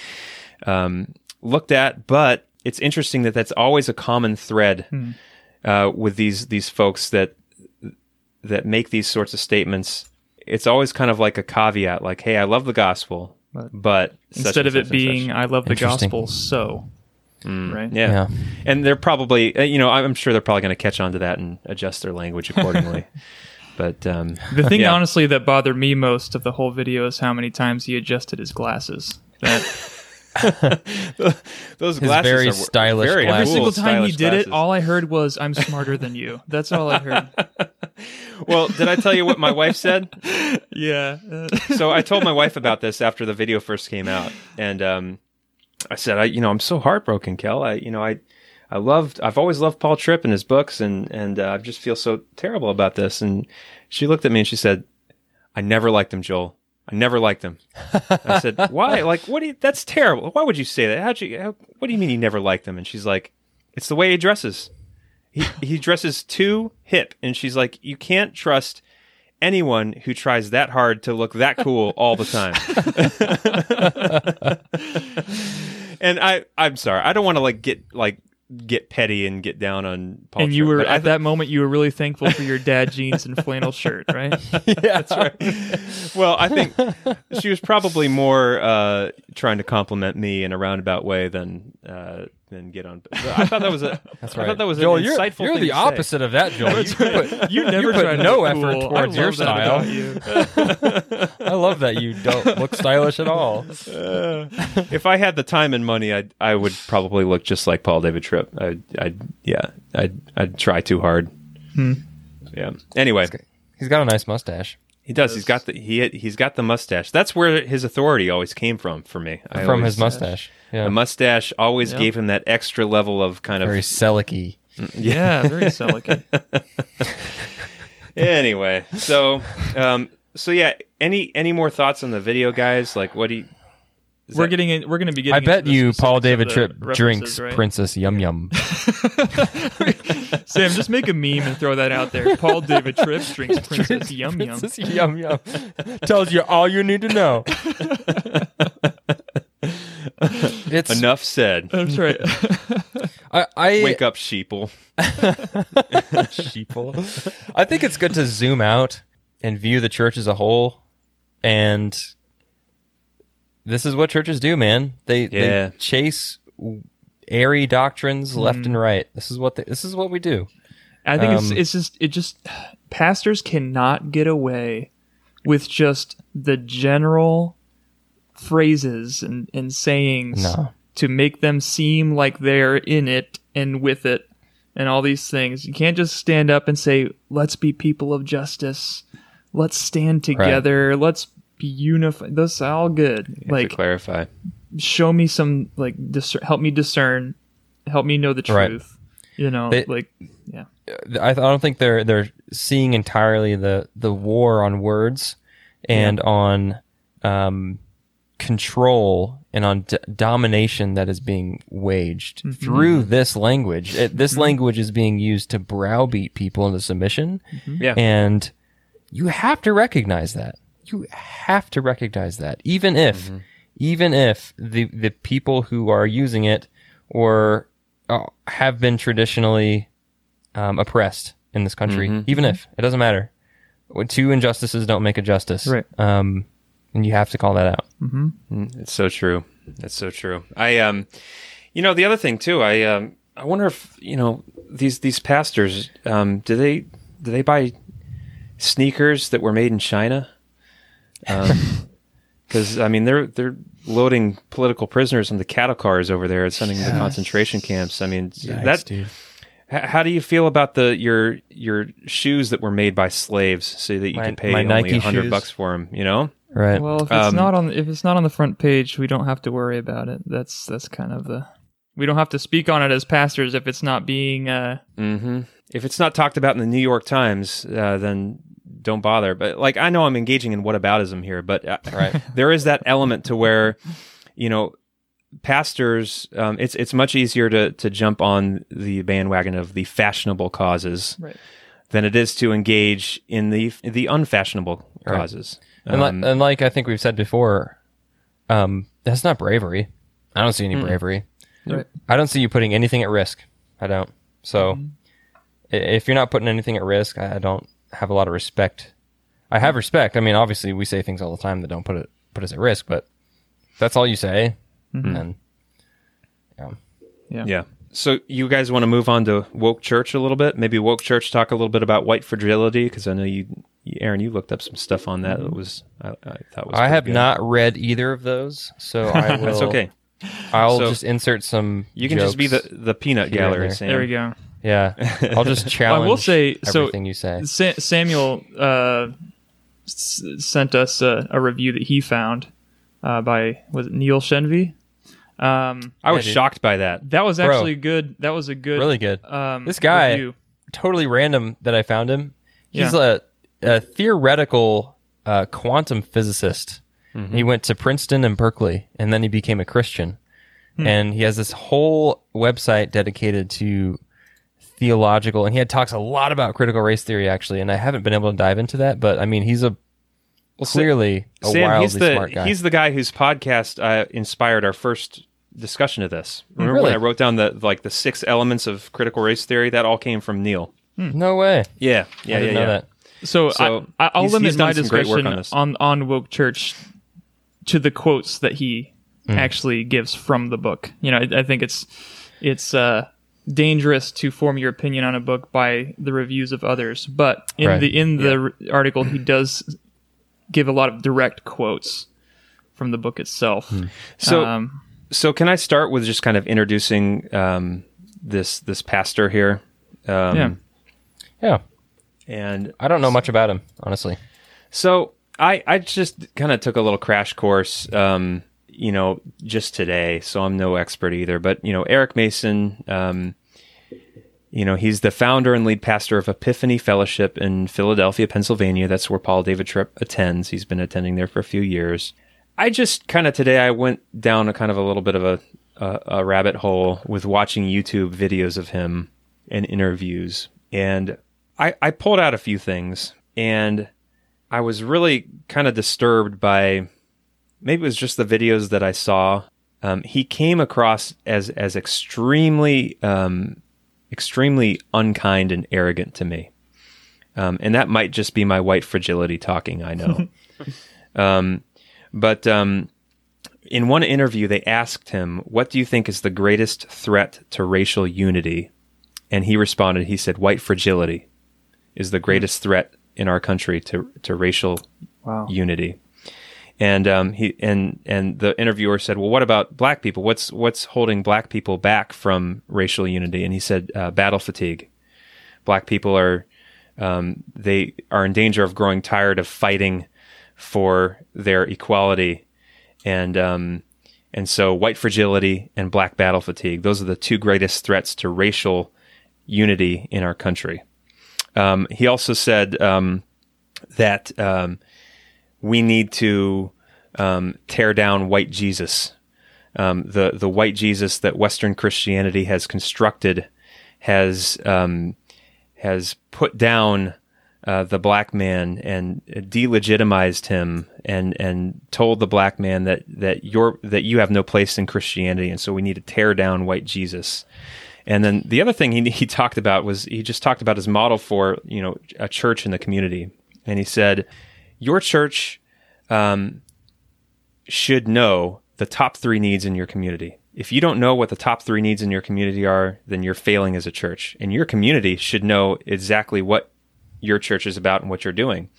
um, looked at. But it's interesting that that's always a common thread uh, with these these folks that that make these sorts of statements. It's always kind of like a caveat, like, "Hey, I love the gospel, But but Instead of it being, such." I love the gospel, so. Right? yeah. Yeah. and they're probably, uh, you know, I'm sure they're probably going to catch on to that and adjust their language accordingly. But um, The thing, yeah. honestly, that bothered me most of the whole video is how many times he adjusted his glasses. That those His glasses very are stylish very every glasses. cool, single time he did glasses. it, all I heard was, "I'm smarter than you." That's all I heard. well, did I tell you what my wife said? yeah. So I told my wife about this after the video first came out, and um, I said, I, you know, I'm so heartbroken, Kel. I, you know, I, I loved, I've always loved Paul Tripp and his books, and and uh, I just feel so terrible about this. And she looked at me and she said, I never liked him, Joel. I never liked him. I said, why? Like, what? Do you, that's terrible. Why would you say that? How'd you? How, what do you mean you never liked him? And she's like, it's the way he dresses. He he dresses too hip, and she's like, you can't trust anyone who tries that hard to look that cool all the time. and I I'm sorry. I don't want to like get like get petty and get down on Paul. and you were at that moment, you were really thankful for your dad jeans and flannel shirt, right? yeah, that's right. well, I think she was probably more uh, trying to compliment me in a roundabout way than uh, than get on. I thought that was a. That's I right. thought that was Joel, an you're, insightful. you're thing the to say. opposite of that, Joel. You put, You never put tried to no look effort cool. towards your style. you. I love that you don't look stylish at all. Uh, if I had the time and money, I I would probably look just like Paul David Tripp. I I yeah, I'd I'd try too hard. Hmm. Yeah. Anyway, He's got a nice mustache. He does. He's got the he he's got the mustache. That's where his authority always came from for me. I From always- his mustache. Yeah. The mustache always Yep. gave him that extra level of kind of Very Selicky. Yeah, very Selican. anyway so um so yeah any any more thoughts on the video guys like what do you is We're that- getting in, we're going to be getting. I bet you Paul David the Tripp drinks right? Princess Yum Yum. Sam, just make a meme and throw that out there. Paul David Tripp drinks Princess Yum Yum. Princess Yum Yum. Tells you all you need to know. it's enough said That's right. I, I wake up sheeple sheeple. I think it's good to zoom out and view the church as a whole. And this is what churches do, man. They, Yeah. they chase airy doctrines left and right. This is what they, this is what we do. I think it's Um, it's just it just pastors cannot get away with just the general phrases and, and sayings No. to make them seem like they're in it and with it and all these things. You can't just stand up and say, "Let's be people of justice. Let's stand together. Let's be unified." That's all good. like like to clarify show me some like dis- help me discern, help me know the Right. truth. You know, They- like yeah. Uh, I, I don't think they're they're seeing entirely the the war on words and on um, control and on d- domination that is being waged mm-hmm. through this language. It, this mm-hmm. language is being used to browbeat people into submission, mm-hmm. yeah and you have to recognize that. You have to recognize that, even if even if the the people who are using it or uh, have been traditionally um, oppressed in this country, even if it doesn't matter. Two injustices don't make a justice, Right. Um, and you have to call that out. it's so true. It's so true. I um you know the other thing too i um i wonder if you know these these pastors um do they do they buy sneakers that were made in china um because i mean they're they're loading political prisoners on the cattle cars over there and sending them to concentration camps i mean that dude. H- How do you feel about the your your shoes that were made by slaves, so that you My- can pay only Nike a hundred shoes? bucks for them? You know, Right. Well, if it's Um, not on if it's not on the front page, we don't have to worry about it. That's that's kind of the we don't have to speak on it as pastors if it's not being uh hmm if it's not talked about in the New York Times, uh, then don't bother. But like, I know I'm engaging in whataboutism here, but uh, Right. there is that element to where, you know, pastors. Um, it's it's much easier to to jump on the bandwagon of the fashionable causes right. than it is to engage in the the unfashionable Right. causes. And, Um, like, and like I think we've said before, um, that's not bravery. I don't see any bravery. Right. I don't see you putting anything at risk. I don't. So, I- if you're not putting anything at risk, I I don't have a lot of respect. I have respect. I mean, obviously, we say things all the time that don't put it put us at risk, but that's all you say, mm-hmm. then Yeah. Yeah. So you guys want to move on to woke church a little bit? Maybe woke church talk a little bit about white fragility because I know you, you- Aaron, you looked up some stuff on that. That mm-hmm. was I, I thought was I have good. not read either of those, so I will. That's okay. I'll So- just insert some. You can just be the the peanut gallery. there. Sam. There we go. Yeah, I'll just challenge. I will say- so- everything you say. Sa- Samuel uh, s- sent us a, a review that he found uh, by was it Neil Shenvi. Um, I was Yeah, shocked by that. that was Bro. actually good. That was a good, Really good. Um, This guy- review. Totally random that I found him. He's Yeah. a, a theoretical uh, quantum physicist. He went to Princeton and Berkeley, and then he became a Christian. And he has this whole website dedicated to theological, and he had talks a lot about critical race theory actually. And I haven't been able to dive into that, but I mean, he's a clearly a Sam, wildly he's the smart guy. he's the guy whose podcast uh, inspired our first discussion of this. Remember when I wrote down the like the six elements of critical race theory? That all came from Neil. no way. Yeah, yeah, I didn't yeah, know yeah. that. So, So I, I'll he's- limit he's my some great work discussion on on on woke church to the quotes that he actually gives from the book. You know, I, I think it's it's uh, dangerous to form your opinion on a book by the reviews of others, but in Right. the in the r- article he does give a lot of direct quotes from the book itself. So um, so can I start with just kind of introducing um, this this pastor here? Um, yeah, Yeah, And I don't know much about him honestly. So I I just kind of took a little crash course, um, you know, just today. So I'm no expert either, but you know, Eric Mason, um, you know, he's the founder and lead pastor of Epiphany Fellowship in Philadelphia, Pennsylvania. That's where Paul David Tripp attends. He's been attending there for a few years. I just kind of today I went down a kind of a little bit of a a, a rabbit hole with watching YouTube videos of him and interviews, and I I pulled out a few things and. I was really kind of disturbed by maybe it was just the videos that I saw. Um, he came across as as extremely um, extremely unkind and arrogant to me, um, and that might just be my white fragility talking. I know, um, but um, in one interview they asked him, "What do you think is the greatest threat to racial unity?" And he responded, he said, "White fragility is the greatest threat in our country to to racial wow. unity. And um, he and and the interviewer said, "Well, what about black people? What's what's holding black people back from racial unity?" And he said, uh, "Battle fatigue. Black people are um, they are in danger of growing tired of fighting for their equality, and um, and so white fragility and black battle fatigue. Those are the two greatest threats to racial unity in our country." Um, he also said um, that um, we need to um, tear down white Jesus. Um, the the white Jesus that Western Christianity has constructed has um, has put down uh, the black man and delegitimized him and and told the black man that that you're that you have no place in Christianity and so we need to tear down white Jesus. And then the other thing he he talked about was he just talked about his model for you know a church in the community, and he said, your church um, should know the top three needs in your community. If you don't know what the top three needs in your community are, then you're failing as a church, and your community should know exactly what your church is about and what you're doing.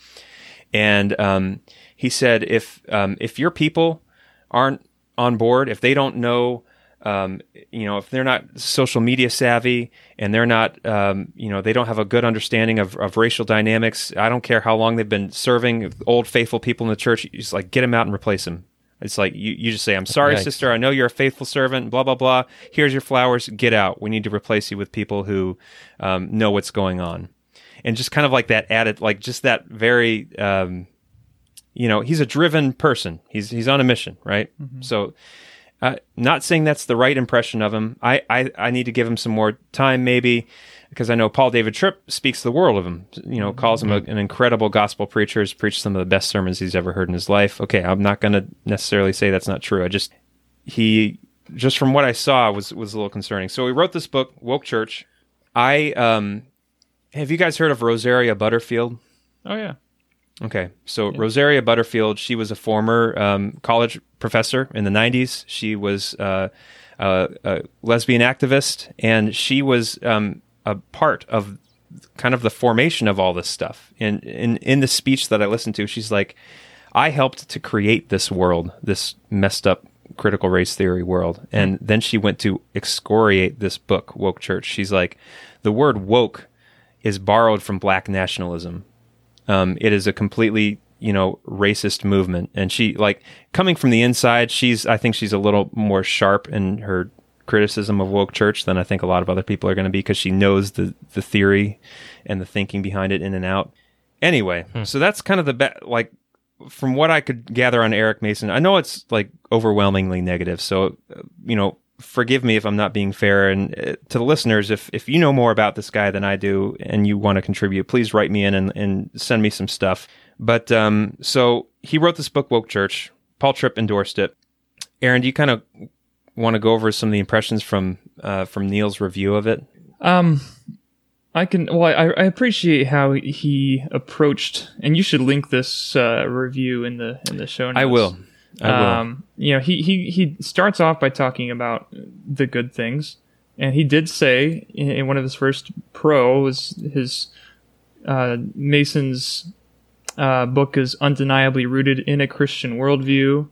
And um, he said, if um, if your people aren't on board, if they don't know um, you know, if they're not social media savvy and they're not, um, you know, they don't have a good understanding of, of racial dynamics. I don't care how long they've been serving old faithful people in the church. You just like get them out and replace them. It's like you, you just say, I'm sorry, Yikes. sister. I know you're a faithful servant, blah, blah, blah. Here's your flowers. Get out. We need to replace you with people who um, know what's going on. And just kind of like that added, like just that very, um, you know, he's a driven person. He's, he's on a mission, right? So, uh, not saying that's the right impression of him. I, I, I need to give him some more time, maybe, because I know Paul David Tripp speaks the world of him. You know, calls him a, an incredible gospel preacher. Has preached some of the best sermons he's ever heard in his life. Okay, I'm not going to necessarily say that's not true. I just he just from what I saw was was a little concerning. So he wrote this book, Woke Church. I um Have you guys heard of Rosaria Butterfield? Oh yeah. Okay, so Rosaria Butterfield, she was a former um, college professor in the '90s. She was uh, a, a lesbian activist, and she was um, a part of kind of the formation of all this stuff. And in in the speech that I listened to, she's like, "I helped to create this world, this messed up critical race theory world." And then she went to excoriate this book, Woke Church. She's like, "The word woke is borrowed from black nationalism." Um, it is a completely you know racist movement, and she like coming from the inside. She's I think she's a little more sharp in her criticism of woke church than I think a lot of other people are going to be because she knows the the theory and the thinking behind it in and out. Anyway, so that's kind of the be- like from what I could gather on Eric Mason. I know it's like overwhelmingly negative, so uh, you know forgive me if I'm not being fair. And uh, to the listeners, if if you know more about this guy than I do and you want to contribute, please write me in and, and send me some stuff. But um, so he wrote this book, Woke Church. Paul Tripp endorsed it. Aaron, do you kind of want to go over some of the impressions from uh, from Neil's review of it? Um, I can. Well, I, I appreciate how he approached, and you should link this uh, review in the in the show notes. I will. Um, you know, he, he he starts off by talking about the good things, and he did say in, in one of his first pro was his uh, Mason's uh, book is undeniably rooted in a Christian worldview.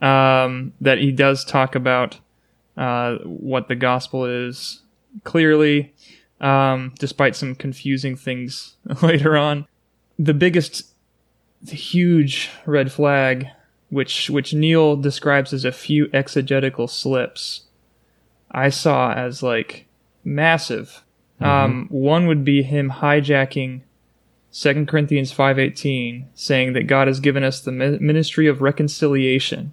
Um, that he does talk about uh, what the gospel is clearly, um, despite some confusing things later on. The biggest, the huge red flag which which Neil describes as a few exegetical slips, I saw as like massive. Um, one would be him hijacking 2 Corinthians 5:18, saying that God has given us the ministry of reconciliation,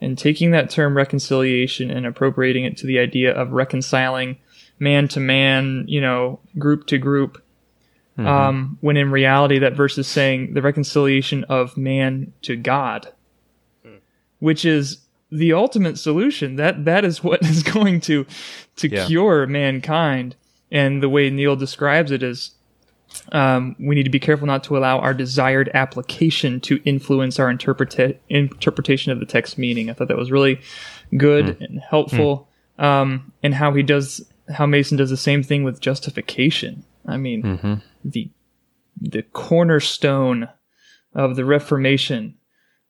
and taking that term reconciliation and appropriating it to the idea of reconciling man to man, you know, group to group. Um, when in reality, that verse is saying the reconciliation of man to God which is the ultimate solution. That that is what is going to to Yeah. cure mankind. And the way Neil describes it is, um, we need to be careful not to allow our desired application to influence our interpreta- interpretation of the text meaning. I thought that was really good and helpful. Um, and how he does, how Mason does the same thing with justification. I mean, the the cornerstone of the Reformation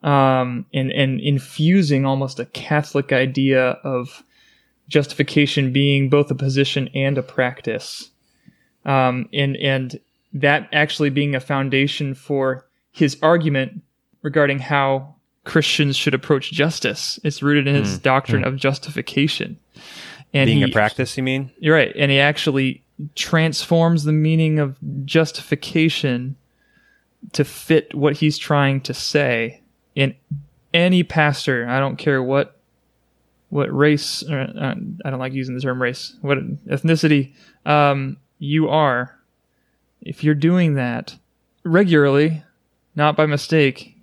um, and and infusing almost a Catholic idea of justification being both a position and a practice, um, and and that actually being a foundation for his argument regarding how Christians should approach justice. It's rooted in his doctrine of justification. And Being he, a practice, you mean? you're right, and he actually transforms the meaning of justification to fit what he's trying to say. In any pastor, I don't care what what race, or, uh, I don't like using the term race, what ethnicity um, you are. If you're doing that regularly, not by mistake,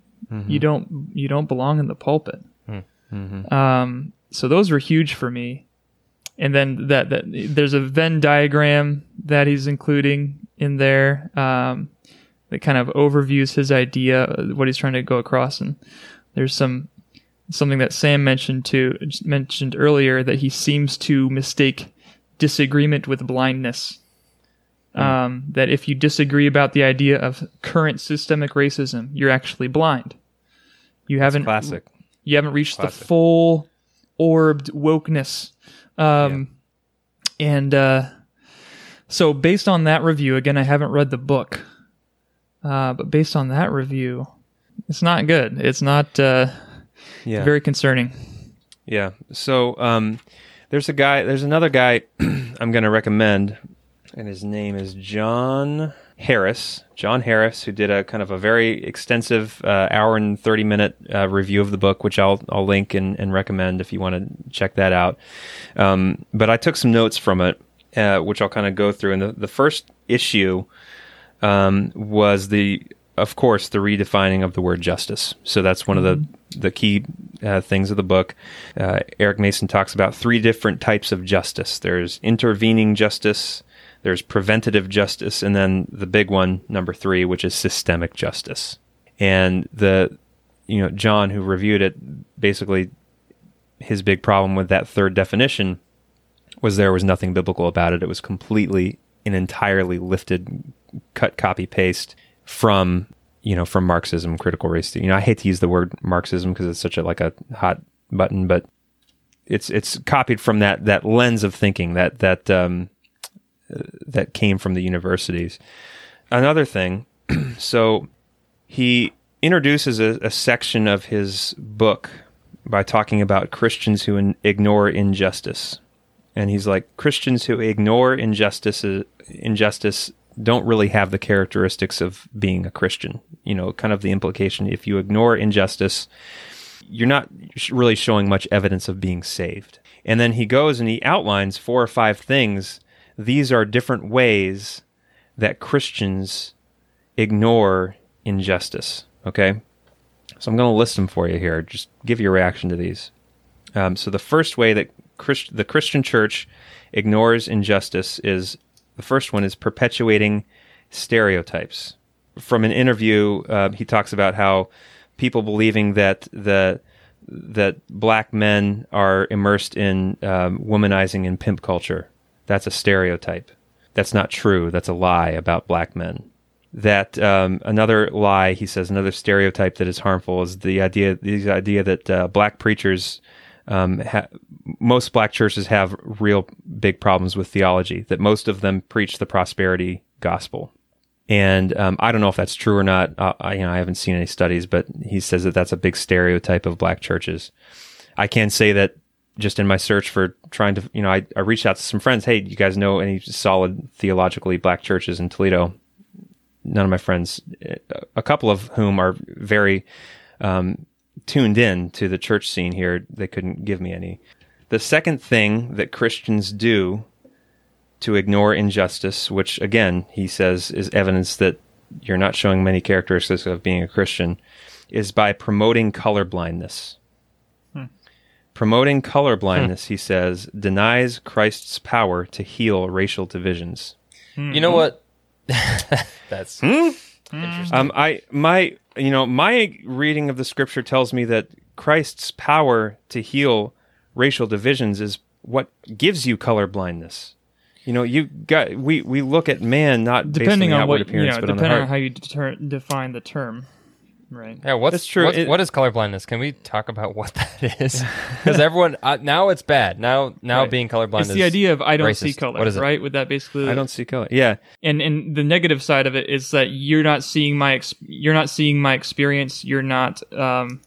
you don't you don't belong in the pulpit. Um, so those were huge for me and then that, that there's a Venn diagram that he's including in there um, that kind of overviews his idea, uh, what he's trying to go across, and there's some something that Sam mentioned too mentioned earlier that he seems to mistake disagreement with blindness. Um, that if you disagree about the idea of current systemic racism, you're actually blind. You haven't Classic. you haven't reached Classic. the full orbed wokeness. Um, And uh, so, based on that review, again, I haven't read the book, uh, but based on that review, it's not good. It's not uh, Yeah. very concerning. Yeah. So um, there's a guy. There's another guy I'm going to recommend, and his name is Jon Harris. Jon Harris, who did a kind of a very extensive uh, hour and thirty minute uh, review of the book, which I'll I'll link and, and recommend if you want to check that out. Um, but I took some notes from it, uh, which I'll kind of go through. And the, the first issue um, was the, of course, the redefining of the word justice. So that's one of the the key uh, things of the book. Uh, Eric Mason talks about three different types of justice. There's intervening justice, there's preventative justice, and then the big one, number three, which is systemic justice. And the, you know, Jon, who reviewed it, basically his big problem with that third definition was there was nothing biblical about it. It was completely and entirely lifted, cut, copy, paste from you know from Marxism, critical race theory. You know, I hate to use the word Marxism because it's such a like a hot button, but it's it's copied from that that lens of thinking that that um, that came from the universities. Another thing, so he introduces a, a section of his book by talking about Christians who in, ignore injustice. And he's like, Christians who ignore injustice, injustice don't really have the characteristics of being a Christian. You know, kind of the implication if you ignore injustice, you're not really showing much evidence of being saved. And then he goes and he outlines four or five things. These are different ways that Christians ignore injustice. Okay. So I'm going to list them for you here. Just give your reaction to these. Um, so the first way that Christ- the Christian church ignores injustice is the first one is perpetuating stereotypes. From an interview, uh, he talks about how people believing that the that black men are immersed in um, womanizing and pimp culture. That's a stereotype. That's not true. That's a lie about black men that um, another lie he says another stereotype that is harmful is the idea the idea that uh, black preachers um, ha- most black churches have real big problems with theology that most of them preach the prosperity gospel and um, I don't know if that's true or not. Uh, I, you know, I haven't seen any studies, but he says that that's a big stereotype of black churches. I can say that just in my search for trying to, you know, I, I reached out to some friends. Hey, you guys know any solid theologically black churches in Toledo? none of my friends, a couple of whom are very um, tuned in to the church scene here, they couldn't give me any. The second thing that Christians do to ignore injustice, which again, he says is evidence that you're not showing many characteristics of being a Christian, is by promoting colorblindness. Hmm. Promoting colorblindness, hmm. he says, denies Christ's power to heal racial divisions. Hmm. You know what? That's hmm? Interesting. Um, I my you know my reading of the scripture tells me that Christ's power to heal racial divisions is what gives you color blindness. You know, you got we we look at man not depending on, on what appearance, yeah, but depending on, on how you deter- define the term. Right. Yeah. What's That's true. What, it, what is colorblindness? Can we talk about what that is? Because everyone uh, now it's bad. Now now right. being colorblind it's is the idea of I don't racist. see color. What is it? Right? Would that basically? I don't see color. Yeah. And and the negative side of it is that you're not seeing my ex- you're not seeing my experience. You're not. Um,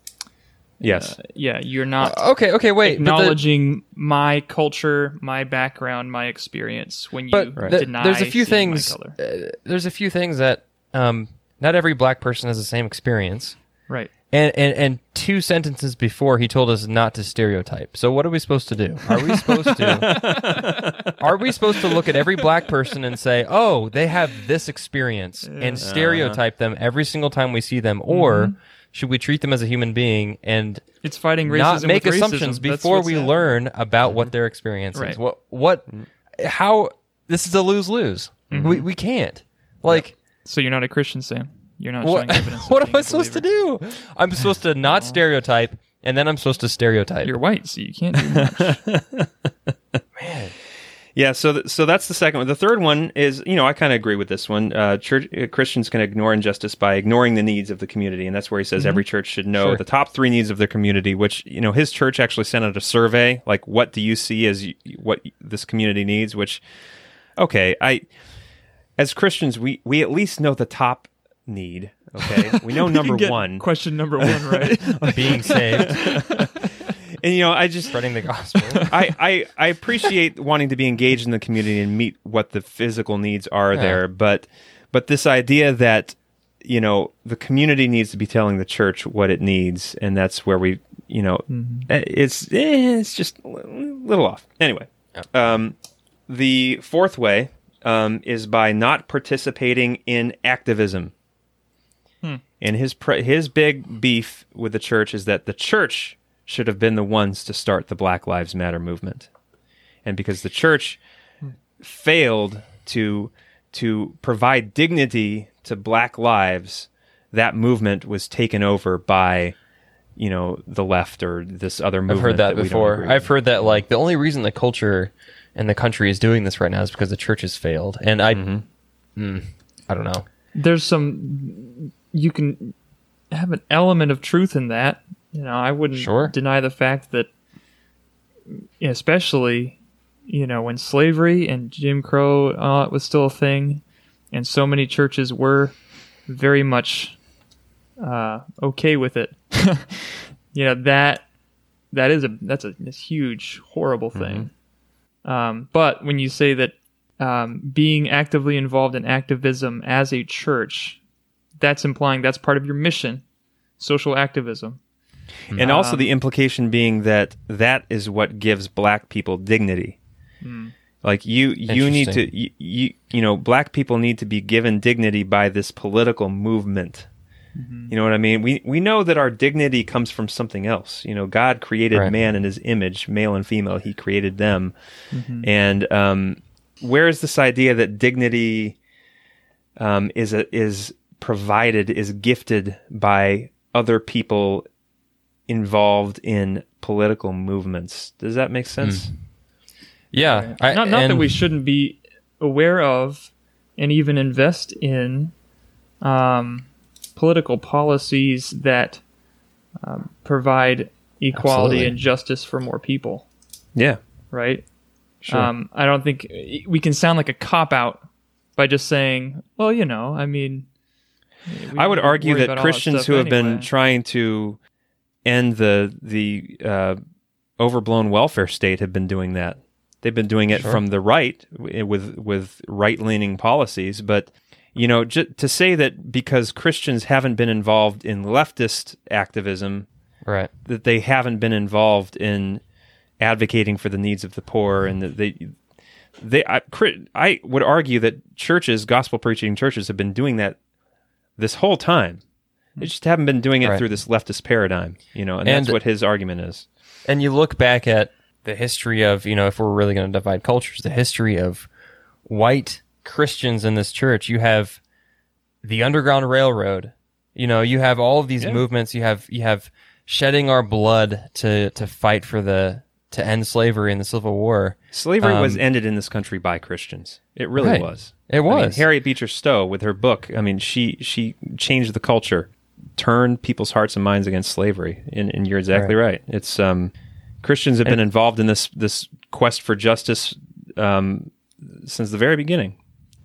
yes. Uh, yeah. You're not. Uh, okay. Okay. Wait. Acknowledging the, my culture, my background, my experience. When you but right. deny. There's a few things. Uh, there's a few things that um, not every black person has the same experience. Right. And, and and two sentences before he told us not to stereotype. So what are we supposed to do? Are we supposed to Are we supposed to look at every black person and say, "Oh, they have this experience," and stereotype them every single time we see them or mm-hmm. should we treat them as a human being and it's fighting racism not make assumptions racism. before we learn about mm-hmm. what their experience right. is? What what how this is a lose-lose. Mm-hmm. We we can't. Like so you're not a Christian, Sam. You're not what, showing evidence. what am I supposed to do? I'm supposed to not stereotype, and then I'm supposed to stereotype. You're white, so you can't do much. Man. Yeah, so th- so that's the second one. The third one is, you know, I kind of agree with this one. Uh, church uh, Christians can ignore injustice by ignoring the needs of the community, and that's where he says mm-hmm. every church should know sure. the top three needs of their community. Which you know, his church actually sent out a survey, like, what do you see as y- what this community needs? Which, okay, I as Christians, we we at least know the top need. Okay, we know number one. Question number one, right? Being saved. and you know, I just spreading the gospel. I, I I appreciate wanting to be engaged in the community and meet what the physical needs are yeah. there, but but this idea that you know the community needs to be telling the church what it needs, and that's where we you know mm-hmm. Eh, it's eh, it's just a little off. Anyway, yeah. um, the fourth way um, is by not participating in activism. Hmm. And his pre- his big beef with the church is that the church should have been the ones to start the Black Lives Matter movement, and because the church hmm. failed to to provide dignity to black lives, that movement was taken over by you know the left or this other movement. I've heard that, we don't before. I've with. heard that like the only reason the culture and the country is doing this right now is because the church has failed. And I, Mm-hmm. mm, I don't know. There's some you can have an element of truth in that. You know, I wouldn't Sure. deny the fact that, especially, you know, when slavery and Jim Crow uh, was still a thing, and so many churches were very much uh, okay with it. you know that that is a that's a, a huge horrible thing. Um, but when you say that um, being actively involved in activism as a church, that's implying that's part of your mission, social activism. and also the implication being that that is what gives black people dignity. Like you, you need to, you, you, you know, black people need to be given dignity by this political movement. You know what I mean? We we know that our dignity comes from something else. You know, God created Right. man in His image, male and female. He created them, and um, where is this idea that dignity um, is a, is provided is gifted by other people involved in political movements? Does that make sense? Yeah, I, not not that we shouldn't be aware of and even invest in um, political policies that um, provide equality Absolutely. and justice for more people. Yeah. right? Sure. Um, I don't think we can sound like a cop out by just saying, "Well, you know, I mean." I would argue that Christians who have been trying to end the the uh, overblown welfare state have been doing that. They've been doing it Sure. from the right with with right leaning policies, but you know, j- to say that because Christians haven't been involved in leftist activism, right. that they haven't been involved in advocating for the needs of the poor, and that they they I, I would argue that churches, gospel preaching churches, have been doing that this whole time. They just haven't been doing it Right. through this leftist paradigm, you know, and, And- that's what his argument is. and you look back at the history of you know if we're really going to divide cultures the history of white christians in this church you have the underground railroad you know you have all of these Yeah. movements you have you have shedding our blood to to fight for the to end slavery in the civil war Slavery was Um, ended in this country by Christians. It really Right. was. It I mean, was. Harriet Beecher Stowe with her book. I mean, she she changed the culture, turned people's hearts and minds against slavery. And, and you're exactly right. It's um, Christians have been involved in this this quest for justice um, since the very beginning.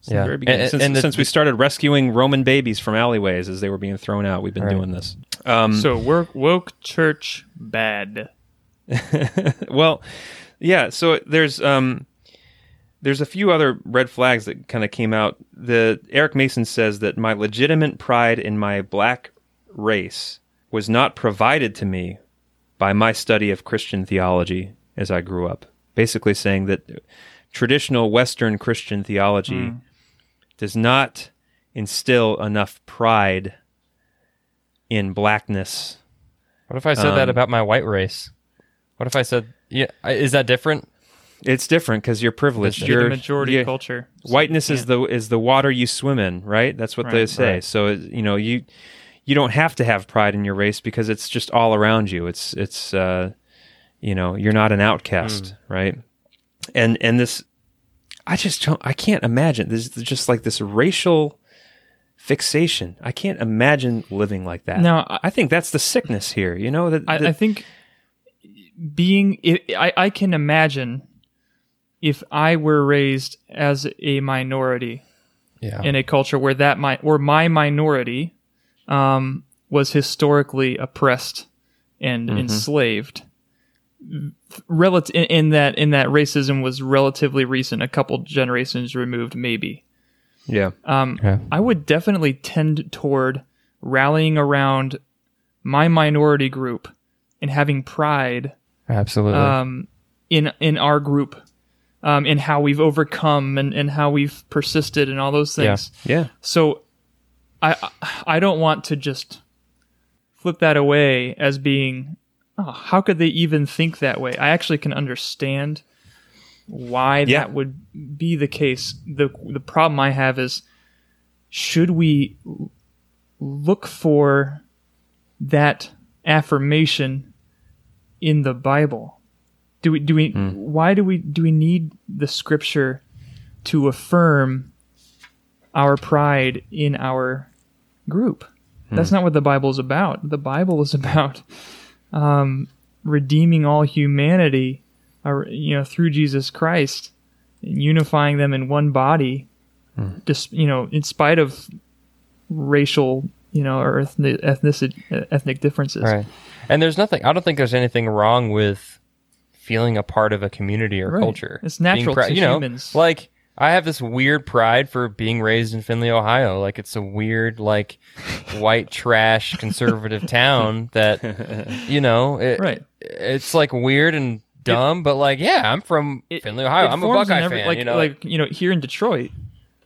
Since Yeah. the very beginning. And- since, and the- since we started rescuing Roman babies from alleyways as they were being thrown out, we've been Right. doing this. Um, So woke woke church bad. well, yeah. So there's um, there's a few other red flags that kind of came out. The Eric Mason says that my legitimate pride in my black race was not provided to me by my study of Christian theology as I grew up. Basically, saying that traditional Western Christian theology does not instill enough pride in blackness what if i said that Um, about my white race what if i said yeah is that different It's different because you're privileged. You're You're the majority yeah, culture. So Whiteness is the is the water you swim in, right? That's what they say. Right. So you know you you don't have to have pride in your race because it's just all around you. It's it's uh, you know you're not an outcast, right? And and this, I just don't. I can't imagine. This is just like this racial fixation. I can't imagine living like that. Now, I- I think that's the sickness here. You know that, I, that- I think being I, I I can imagine if I were raised as a minority yeah in a culture where that my or my minority um, was historically oppressed and enslaved. Relative in, in that in that racism was relatively recent, a couple generations removed, maybe. yeah. Um, Yeah. I would definitely tend toward rallying around my minority group and having pride absolutely um, in in our group, um, in how we've overcome and, and how we've persisted and all those Yeah. things. Yeah. So, I I don't want to just flip that away as being, oh, how could they even think that way? I actually can understand why Yeah. that would be the case. The the problem I have is should we look for that affirmation in the Bible? Do we do we hmm. why do we do we need the scripture to affirm our pride in our group? Hmm. That's not what the Bible is about. The Bible is about um, redeeming all humanity, uh, you know, through Jesus Christ, and unifying them in one body. Just you know, in spite of racial, you know, or ethnic ethnic, ethnic differences. Right. And there's nothing. I don't think there's anything wrong with feeling a part of a community or Right. culture. It's natural to you know, humans. Like I have this weird pride for being raised in Findlay, Ohio. Like it's a weird, like white trash conservative town that you know. It, Right. It's like weird and dumb, but like yeah, I'm from It- Findlay, Ohio. I'm a Buckeye every- fan. Like, you know, like you know, here in Detroit,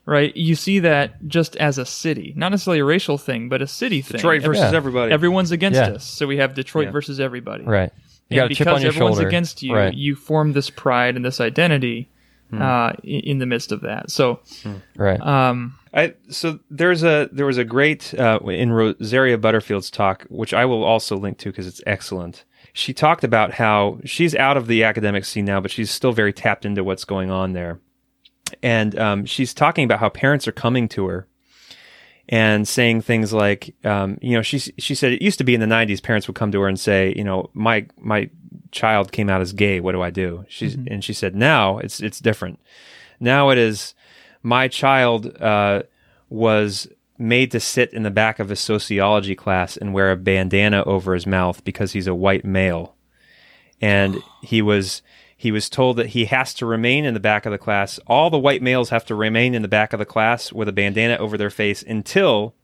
right? You see that just as a city, not necessarily a racial thing, but a city thing. Detroit versus Yeah. everybody. Everyone's against Yeah. us, so we have Detroit Yeah. versus everybody. right. You got a chip because on your everyone's shoulder. against you, Right. you form this pride and this identity Hmm. uh, in, in the midst of that. So, right. um, I, so there's a there was a great uh, in Rosaria Butterfield's talk, which I will also link to because it's excellent. She talked about how she's out of the academic scene now, but she's still very tapped into what's going on there. And um, she's talking about how parents are coming to her and saying things like, um, you know, she she said it used to be in the '90s, parents would come to her and say, you know, my my child came out as gay. What do I do? She's and she said now it's it's different. Now it is my child uh, was made to sit in the back of a sociology class and wear a bandana over his mouth because he's a white male, and he was he was told that he has to remain in the back of the class. All the white males have to remain in the back of the class with a bandana over their face until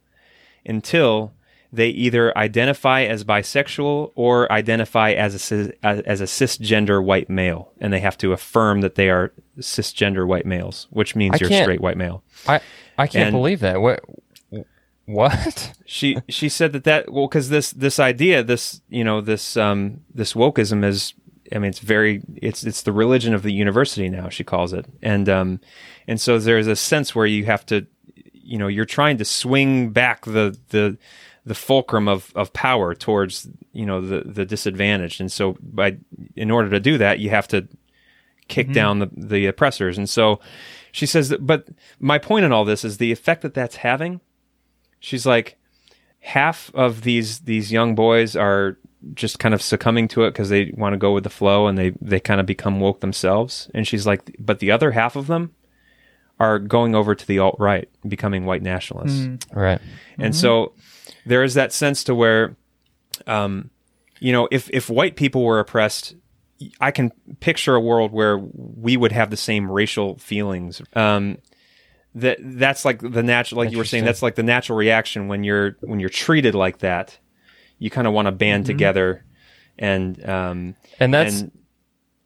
until they either identify as bisexual or identify as a as a cisgender white male, and they have to affirm that they are cisgender white males, which means I you're straight white male. I I can't and- believe that. What? What? She she said that that well because this this idea this you know this um this wokeism is I mean it's very it's it's the religion of the university now she calls it and um and so there's a sense where you have to you know you're trying to swing back the the the fulcrum of, of power towards you know the the disadvantaged. And so by in order to do that you have to kick mm-hmm. down the the oppressors. And so she says that but my point in all this is the effect that that's having she's like half of these these young boys are just kind of succumbing to it because they want to go with the flow and they they kind of become woke themselves. And she's like but the other half of them are going over to the alt right becoming white nationalists. Mm. Right. and mm-hmm. so there is that sense to where um you know if if white people were oppressed I can picture a world where we would have the same racial feelings. Um, that that's like the natural, like you were saying, that's like the natural reaction when you're when you're treated like that. You kind of want to band together, and um, And that's and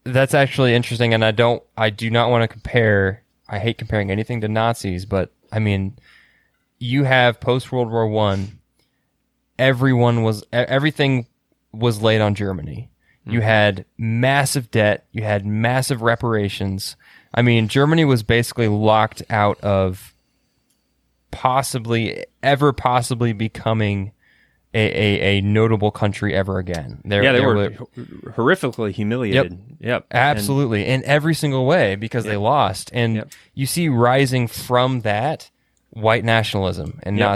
that's actually interesting and i don't i do not want to compare i hate comparing anything to nazis but i mean you have post world war one everyone was everything was laid on germany. You mm-hmm. had massive debt. You had massive reparations. I mean germany was basically locked out of possibly ever possibly becoming a, a, a notable country ever again. There- yeah, they there were horrifically humiliated. Yep, And- Absolutely, in every single way because they lost, and Yep. you see rising from that white nationalism and Yep.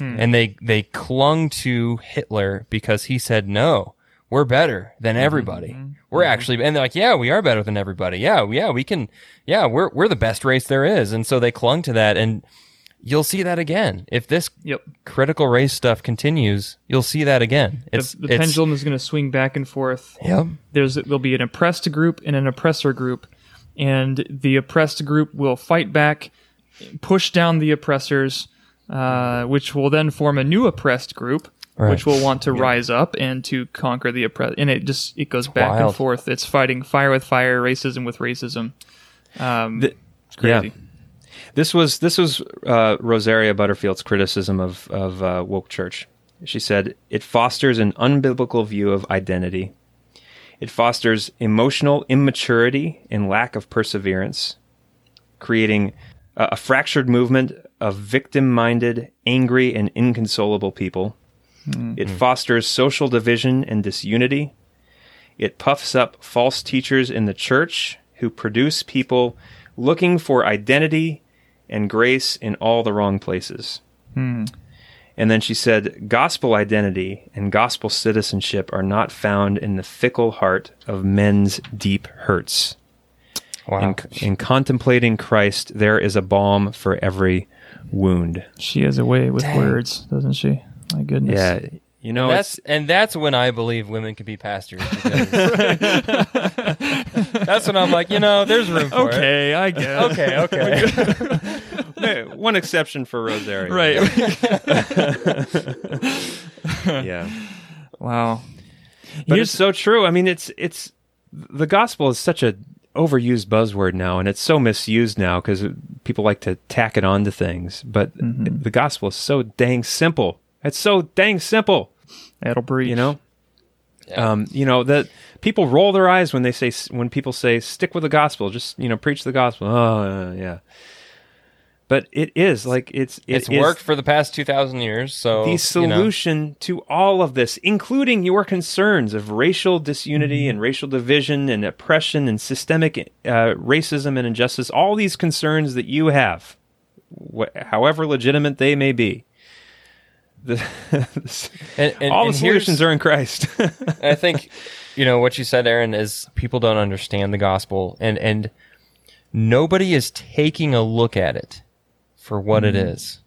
Nazism, and they they clung to Hitler because he said no. We're better than Mm-hmm. everybody. Mm-hmm, we're mm-hmm. actually, and they're like, yeah, we are better than everybody. Yeah, yeah, we can. Yeah, we're we're the best race there is, and so they clung to that. And you'll see that again if this yep. critical race stuff continues. You'll see that again. It's the, the it's, pendulum is going to swing back and forth. Yep. There's there'll be an oppressed group and an oppressor group, and the oppressed group will fight back, push down the oppressors, uh, which will then form a new oppressed group, Right. which will want to rise up and to conquer the oppressed. And it just it goes back and forth. It's fighting fire with fire, racism with racism. Um, The- it's crazy. This was this was uh, Rosaria Butterfield's criticism of of uh, woke church. She said it fosters an unbiblical view of identity, It fosters emotional immaturity and lack of perseverance, creating a, a fractured movement of victim minded, angry, and inconsolable people. Hmm. It fosters social division and disunity. It puffs up false teachers in the church who produce people looking for identity and grace in all the wrong places. Hmm. And then she said, Gospel identity and gospel citizenship are not found in the fickle heart of men's deep hurts. Wow. In, in contemplating Christ, there is a balm for every wound. She has a way with Dang. words, doesn't she? My goodness. Yeah. You know, that's and that's when I believe women can be pastors. that's when I'm like, you know, there's room for Okay, I guess. Okay, okay. one exception for Rosaria. Right. Yeah. wow. But Here's- it's so true. I mean, it's it's the gospel is such a overused buzzword now, and it's so misused now because people like to tack it onto things. But Mm-hmm. the gospel is so dang simple. It's so dang simple. That'll breach. You know. Yeah. Um, you know that people roll their eyes when they say when people say stick with the gospel, just you know preach the gospel. Oh yeah, but it is like it's it it's is worked for the past two thousand years. So the you know. solution to all of this, including your concerns of racial disunity Mm-hmm. and racial division and oppression and systemic uh, racism and injustice, all these concerns that you have, wh- however legitimate they may be. The, And- and- all the solutions are in Christ. I think you know what you said, Aaron, is people don't understand the gospel, and and nobody is taking a look at it for what it mm-hmm. is,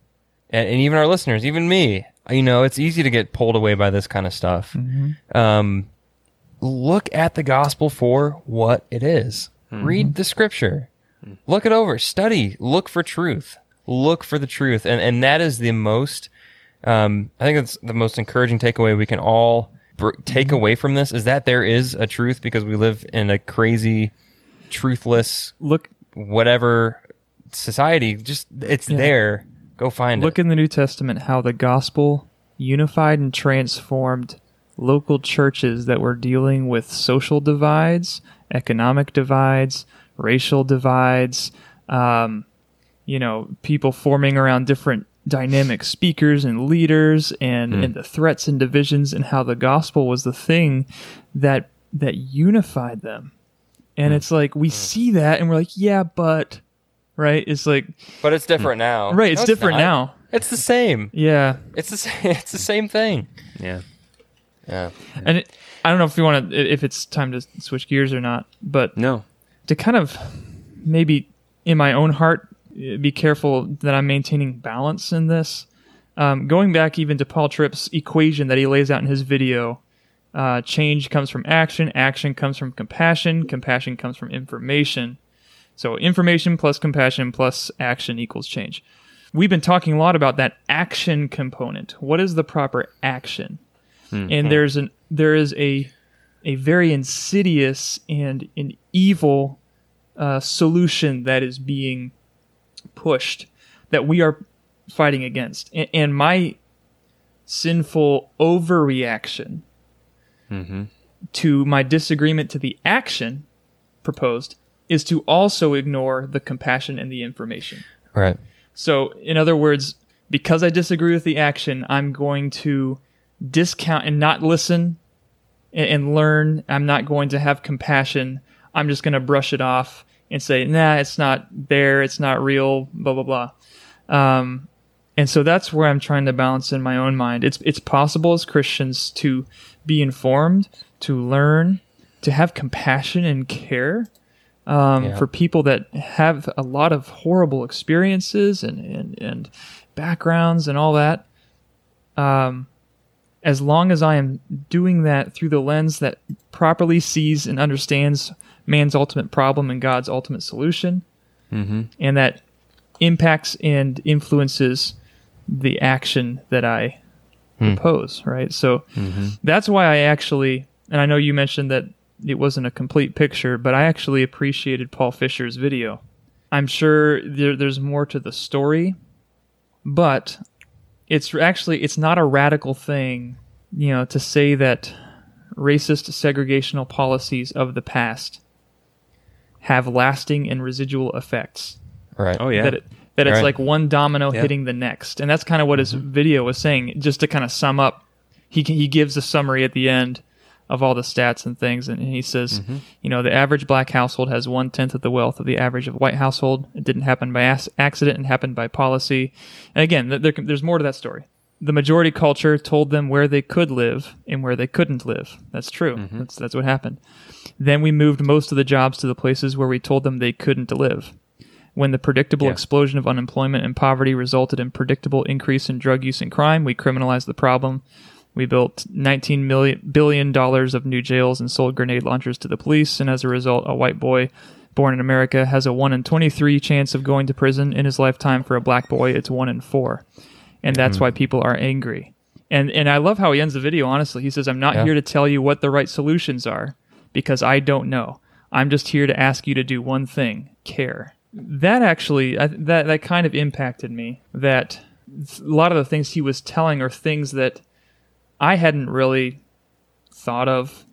and, and even our listeners, even me, you know, it's easy to get pulled away by this kind of stuff. Mm-hmm. Um, look at the gospel for what it is. Mm-hmm. Read the scripture, look it over, study, look for truth, look for the truth, and and that is the most. Um, I think that's the most encouraging takeaway we can all br- take away from this is that there is a truth because we live in a crazy, truthless, Look whatever society. Just it's there. Go find look it. Look in the New Testament how the gospel unified and transformed local churches that were dealing with social divides, economic divides, racial divides, um, you know, people forming around different dynamic speakers and leaders and, hmm. and the threats and divisions and how the gospel was the thing that that unified them. And hmm. it's like we hmm. see that and we're like, yeah, but right? It's like but it's different now. right, it's No, different not. now. It's the same. Yeah. It's the same. It's the same thing. yeah. Yeah. And it, I don't know if you want to, if it's time to switch gears or not, but No. to kind of maybe in my own heart eh, be careful that I'm maintaining balance in this. Um, going back even to Paul Tripp's equation that he lays out in his video, uh, change comes from action, action comes from compassion, compassion comes from information. So information plus compassion plus action equals change. We've been talking a lot about that action component. What is the proper action? And there's an there is a a very insidious and an evil uh, solution that is being pushed that we are fighting against. And, and my sinful overreaction to my disagreement to the action proposed is to also ignore the compassion and the information. Right. So, in other words, because I disagree with the action, I'm going to discount and not listen and, and learn. I'm not going to have compassion. I'm just going to brush it off and say, nah, it's not there. It's not real, blah, blah, blah. Um, and so that's where I'm trying to balance in my own mind. It's, it's possible as Christians to be informed, to learn, to have compassion and care um, Yeah. for people that have a lot of horrible experiences and, and, and backgrounds and all that. Um, as long as I am doing that through the lens that properly sees and understands man's ultimate problem and God's ultimate solution, and that impacts and influences the action that I propose, right? So that's why I actually, and I know you mentioned that it wasn't a complete picture, but I actually appreciated Paul Vischer's video. I'm sure there, there's more to the story, but it's actually it's not a radical thing, you know, to say that racist segregational policies of the past have lasting and residual effects. Right. Oh yeah. That it, that it's Right. like one domino Yeah. Mm-hmm. hitting the next, and that's kind of what his video was saying. Just to kind of sum up, he he gives a summary at the end of all the stats and things, and he says, Mm-hmm. you know, the average black household has one tenth of the wealth of the average of white household. It didn't happen by accident; it happened by policy. And again, th- there, there's more to that story. The majority culture told them where they could live and where they couldn't live. That's true. Mm-hmm. That's that's what happened. Then we moved most of the jobs to the places where we told them they couldn't live. When the predictable Yeah. explosion of unemployment and poverty resulted in predictable increase in drug use and crime, we criminalized the problem. We built 19 million billion dollars of new jails and sold grenade launchers to the police, and as a result, a white boy born in America has a 1 in 23 chance of going to prison in his lifetime. For a black boy, it's 1 in 4. And that's mm-hmm. why people are angry. And and I love how he ends the video honestly. He says, "I'm not Yeah. here to tell you what the right solutions are because I don't know. I'm just here to ask you to do one thing, care." That actually I, that that kind of impacted me. That a lot of the things he was telling are things that I hadn't really thought of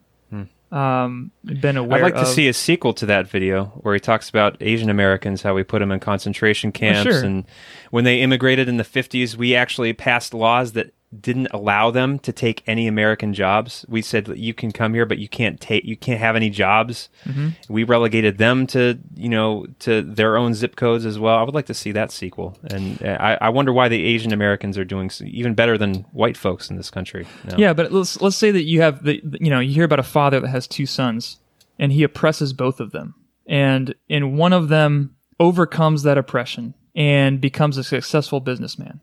um been aware I'd like to see a sequel to that video where he talks about Asian Americans, how we put them in concentration camps, sure. and when they immigrated in the '50s, we actually passed laws that didn't allow them to take any American jobs. We said you can come here, but you can't take, you can't have any jobs. Mm-hmm. We relegated them to, you know, to their own zip codes as well. I would like to see that sequel, and uh, I, I wonder why the Asian Americans are doing even better than white folks in this country. Yeah, but let's let's say that you have the the- you know you hear about a father that has two sons, and he oppresses both of them, and and one of them overcomes that oppression and becomes a successful businessman.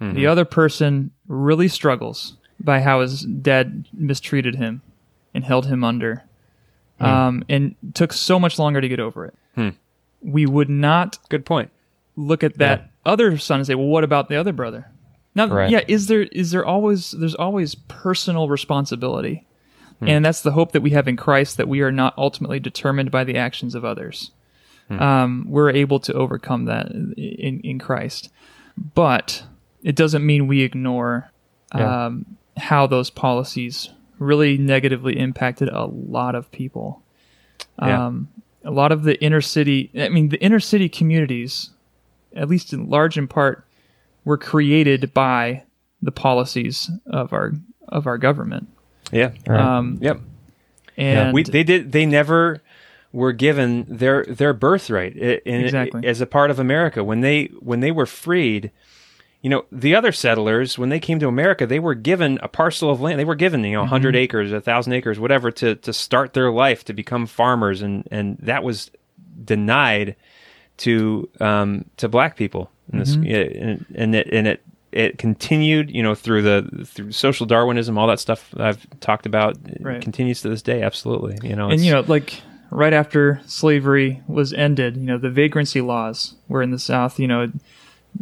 The mm-hmm. other person really struggles by how his dad mistreated him and held him under, hmm. um, and took so much longer to get over it. Hmm. We would not Good point. look at that other son and say, "Well, what about the other brother?" Now, Right. yeah, is there is there always there's always personal responsibility, hmm. and that's the hope that we have in Christ that we are not ultimately determined by the actions of others. Um, we're able to overcome that in in Christ, but it doesn't mean we ignore Yeah. um, how those policies really negatively impacted a lot of people. Yeah. Um, a lot of the inner city, I mean, the inner city communities, at least in large in part, were created by the policies of our of our government. Yeah. Um, Yep. and we they did they never were given their their birthright in, Exactly. as a part of America when they when they were freed. You know, the other settlers when they came to America, they were given a parcel of land. They were given you know 100 acres, a thousand acres, whatever, to to start their life to become farmers, and and that was denied to um, to black people in this, yeah, and, and it and it it continued, you know, through the through social Darwinism, all that stuff I've talked about, Right. continues to this day. Absolutely, you know, and you know, like right after slavery was ended, you know, the vagrancy laws were in the South. You know,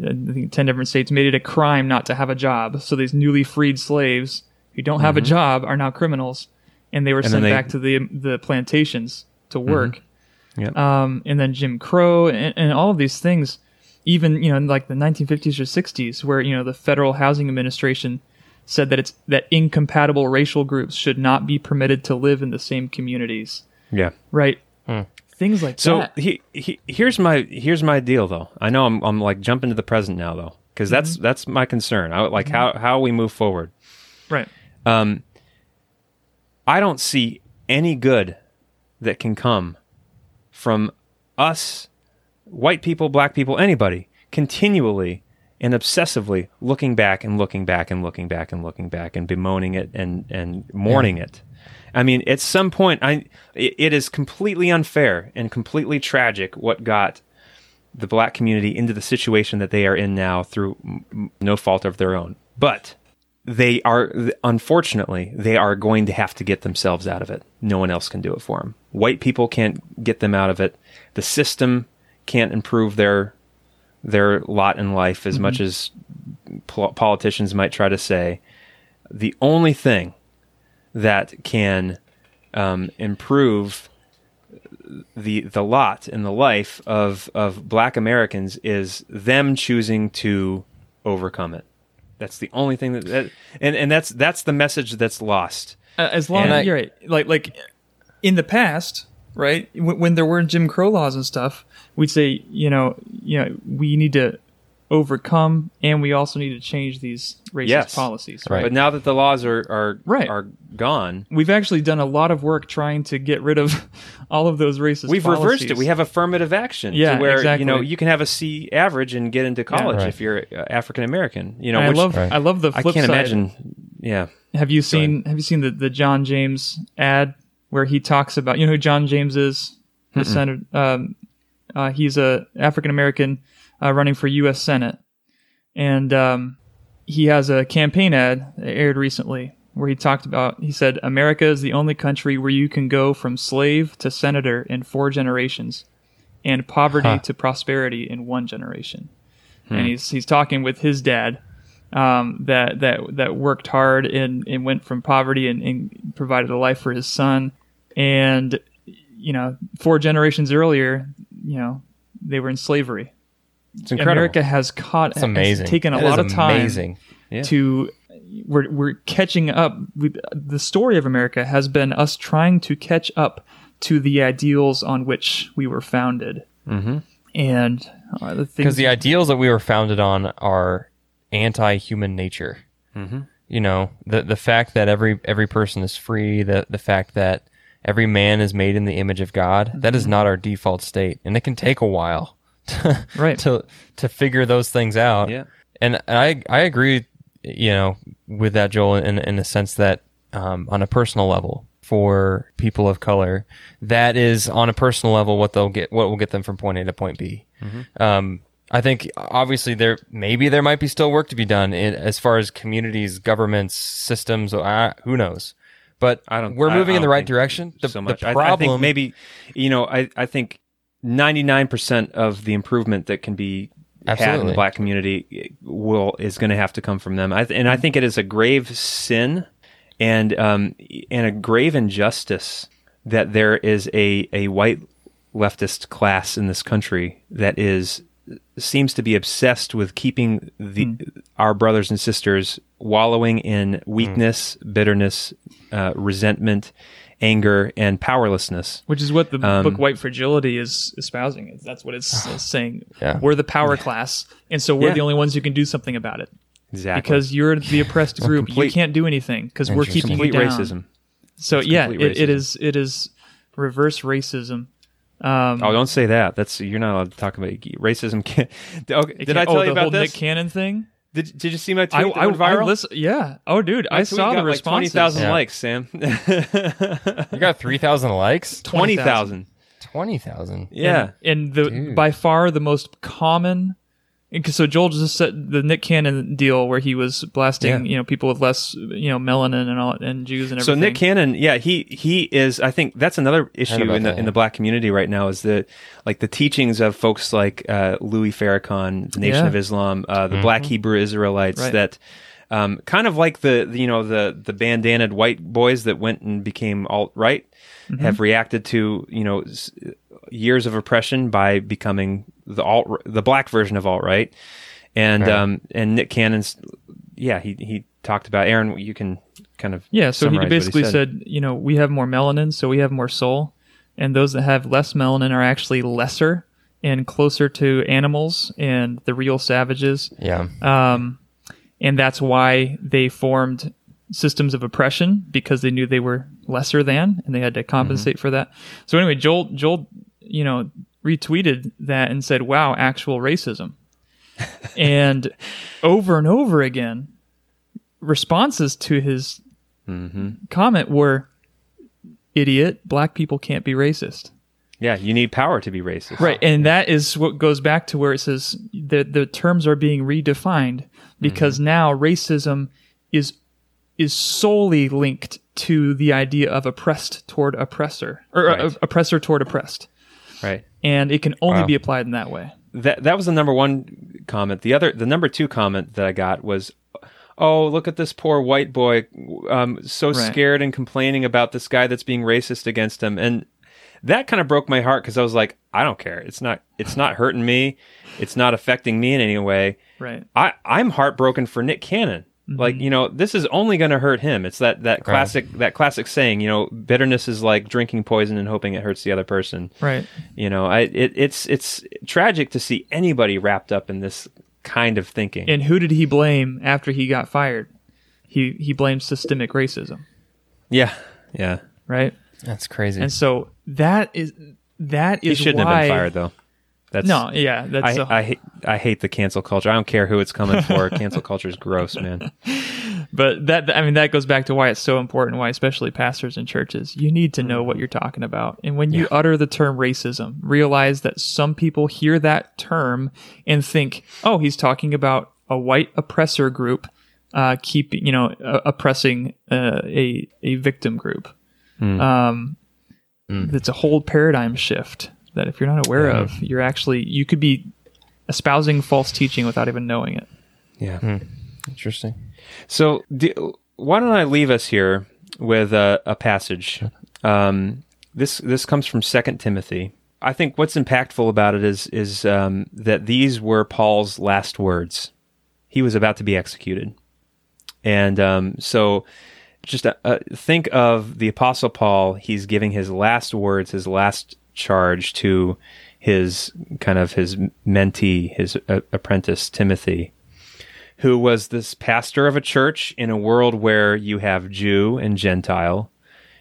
I think ten different states made it a crime not to have a job. So these newly freed slaves who don't have a mm-hmm. job are now criminals, and they were then sent they- back to the the plantations to mm-hmm. work. Yep. Um, and then Jim Crow and, and all of these things, even you know, in like the 1950s or 60s, where you know the Federal Housing Administration said that it's that incompatible racial groups should not be permitted to live in the same communities. yeah. Right. Hmm. Things like So that. he, he, here's my here's my deal though. I know I'm I'm like jumping to the present now though because that's that's my concern. I, like how how we move forward. Right. Um, I don't see any good that can come from us, white people, black people, anybody, continually and obsessively looking back and looking back and looking back and looking back and bemoaning it and and mourning it. I mean, at some point, I it, is completely unfair and completely tragic what got the black community into the situation that they are in now through no fault of their own. But they are unfortunately they are going to have to get themselves out of it. No one else can do it for them. White people can't get them out of it. The system can't improve their their lot in life as mm-hmm. much as pol- politicians might try to say. The only thing that can um, improve the the lot in the life of of Black Americans is them choosing to overcome it. That's the only thing that, that and and that's that's the message that's lost Uh, as long And I- you're right, like like in the past, right? When, when there were Jim Crow laws and stuff, we'd say, you know, you know, we need to overcome, and we also need to change these racist Yes. policies. Right. But now that the laws are are Right. are gone, We've actually done a lot of work trying to get rid of all of those racist. we've reversed it. We have affirmative action. Yeah, to where exactly. you know you can have a C average and get into college Right. if you're uh, African American. You know, I which love Right. I love the I flip can't side. imagine. Yeah, Have you seen Have you seen the the John James ad where he talks about you know who John James is? The senator. Um, uh, he's a African American uh, running for U.S. Senate, and um, he has a campaign ad that aired recently where he talked about. He said, "America is the only country where you can go from slave to senator in four generations, and poverty Huh. to prosperity in one generation." And he's he's talking with his dad um, that that that worked hard and, and went from poverty and, and provided a life for his son. And you know, four generations earlier, you know, they were in slavery. It's incredible. America has caught It's amazing. has taken a That lot of time Amazing. Yeah. to we're we're catching up. We, the story of America has been us trying to catch up to the ideals on which we were founded. Mm-hmm. And uh, the things because the ideals that we were founded on are anti-human nature. Mm-hmm. You know, the the fact that every every person is free, the the fact that every man is made in the image of God, that is not our default state, and it can take a while to, Right. to to figure those things out. Yeah. and I I agree, you know, with that Joel in in the sense that um, on a personal level for people of color, that is on a personal level what they'll get, what will get them from point A to point B. Um, I think obviously there maybe there might be still work to be done in, as far as communities, governments, systems. Who knows? But I don't. We're moving I in the don't right direction. The, so the much. I- problem, I, think maybe, you know, I I think ninety nine percent of the improvement that can be had in the black community will is going to have to come from them. I, th- and I think it is a grave sin and um and a grave injustice that there is a a white leftist class in this country that is seems to be obsessed with keeping the our brothers and sisters wallowing in weakness, bitterness, uh, resentment, anger, and powerlessness. which is what the Um, book White Fragility is espousing. That's what it's, it's saying. Yeah. We're the power class, and so we're Yeah. the only ones who can do something about it. Exactly. Because you're the oppressed group, you can't do anything because we're keeping you down. racism. So yeah, complete it, it racism. is it is reverse racism. Um, Oh, don't say that. That's you're not allowed to talk about racism. Can't, okay, did I can't- tell oh, you the about whole this? Nick Cannon thing? Did, did you see my tweet I, that I, went I viral? listen, yeah. Oh, dude, My I saw got the like twenty responses. thousand Yeah. likes, Sam. you got three thousand likes, twenty thousand. twenty thousand. Yeah. and, and the Dude. by far the most common. And 'cause- So Joel just said the Nick Cannon deal where he was blasting, Yeah. you know, people with less, you know, melanin and all, and Jews and everything. So. Nick Cannon, yeah, he he is. I think that's another issue in the that, in the black community right now is that like the teachings of folks like uh, Louis Farrakhan, the Nation Yeah. of Islam, uh, the Black Hebrew Israelites Right. that. Um, kind of like the, the, you know the the bandanaed white boys that went and became alt right Mm-hmm. have reacted to you know s- years of oppression by becoming the alt the black version of alt right and Right. um and Nick Cannon's yeah he he talked about Aaron you can kind of Yeah, so he summarize what basically said. said, you know, we have more melanin, so we have more soul, and those that have less melanin are actually lesser and closer to animals and the real savages. Yeah, Um, and that's why they formed systems of oppression because they knew they were lesser than and they had to compensate for that. So anyway, Joel Joel, you know, retweeted that and said, "Wow, actual racism." and over and over again, responses to his comment were, "Idiot, black people can't be racist." Yeah, you need power to be racist. Right, and that is what goes back to where it says the the terms are being redefined because Mm-hmm. now racism is is solely linked to the idea of oppressed toward oppressor or Right. uh, oppressor toward oppressed, Right. and it can only Wow. be applied in that way. That that was the number one comment. The other, the number two comment that I got was, "Oh, look at this poor white boy, um, so Right. scared and complaining about this guy that's being racist against him." And that kind of broke my heart because I was like, "I don't care. It's not. It's not hurting me. It's not affecting me in any way. Right. I I'm heartbroken for Nick Cannon Like mm-hmm. you know, this is only going to hurt him. It's that that classic that classic saying. You know, bitterness is like drinking poison and hoping it hurts the other person. Right. You know, I it, it's it's tragic to see anybody wrapped up in this kind of thinking. And who did he blame after he got fired? He he blamed systemic racism, yeah, yeah. right? That's crazy. And so that is that He shouldn't why, have been fired though. That's No, yeah, that's I, a- I hate I hate the cancel culture. I don't care who it's coming for. cancel culture is gross, man. but that I mean that goes back to why it's so important. Why especially pastors and churches, you need to know what you're talking about. And when you utter the term racism, realize that some people hear that term and think, "Oh, he's talking about a white oppressor group, uh, keeping you know uh, oppressing uh, a a victim group." Um, It's a whole paradigm shift that if you're not aware of, you're actually you could be espousing false teaching without even knowing it. Yeah. Interesting. So, do, why don't I leave us here with a, a passage? Um, this this comes from Second Timothy. I think what's impactful about it is is um, that these were Paul's last words. He was about to be executed, and um, so just uh, uh, think of the Apostle Paul. He's giving his last words, his last charge to his kind of his mentee, his uh, apprentice Timothy who was this pastor of a church in a world where you have Jew and Gentile,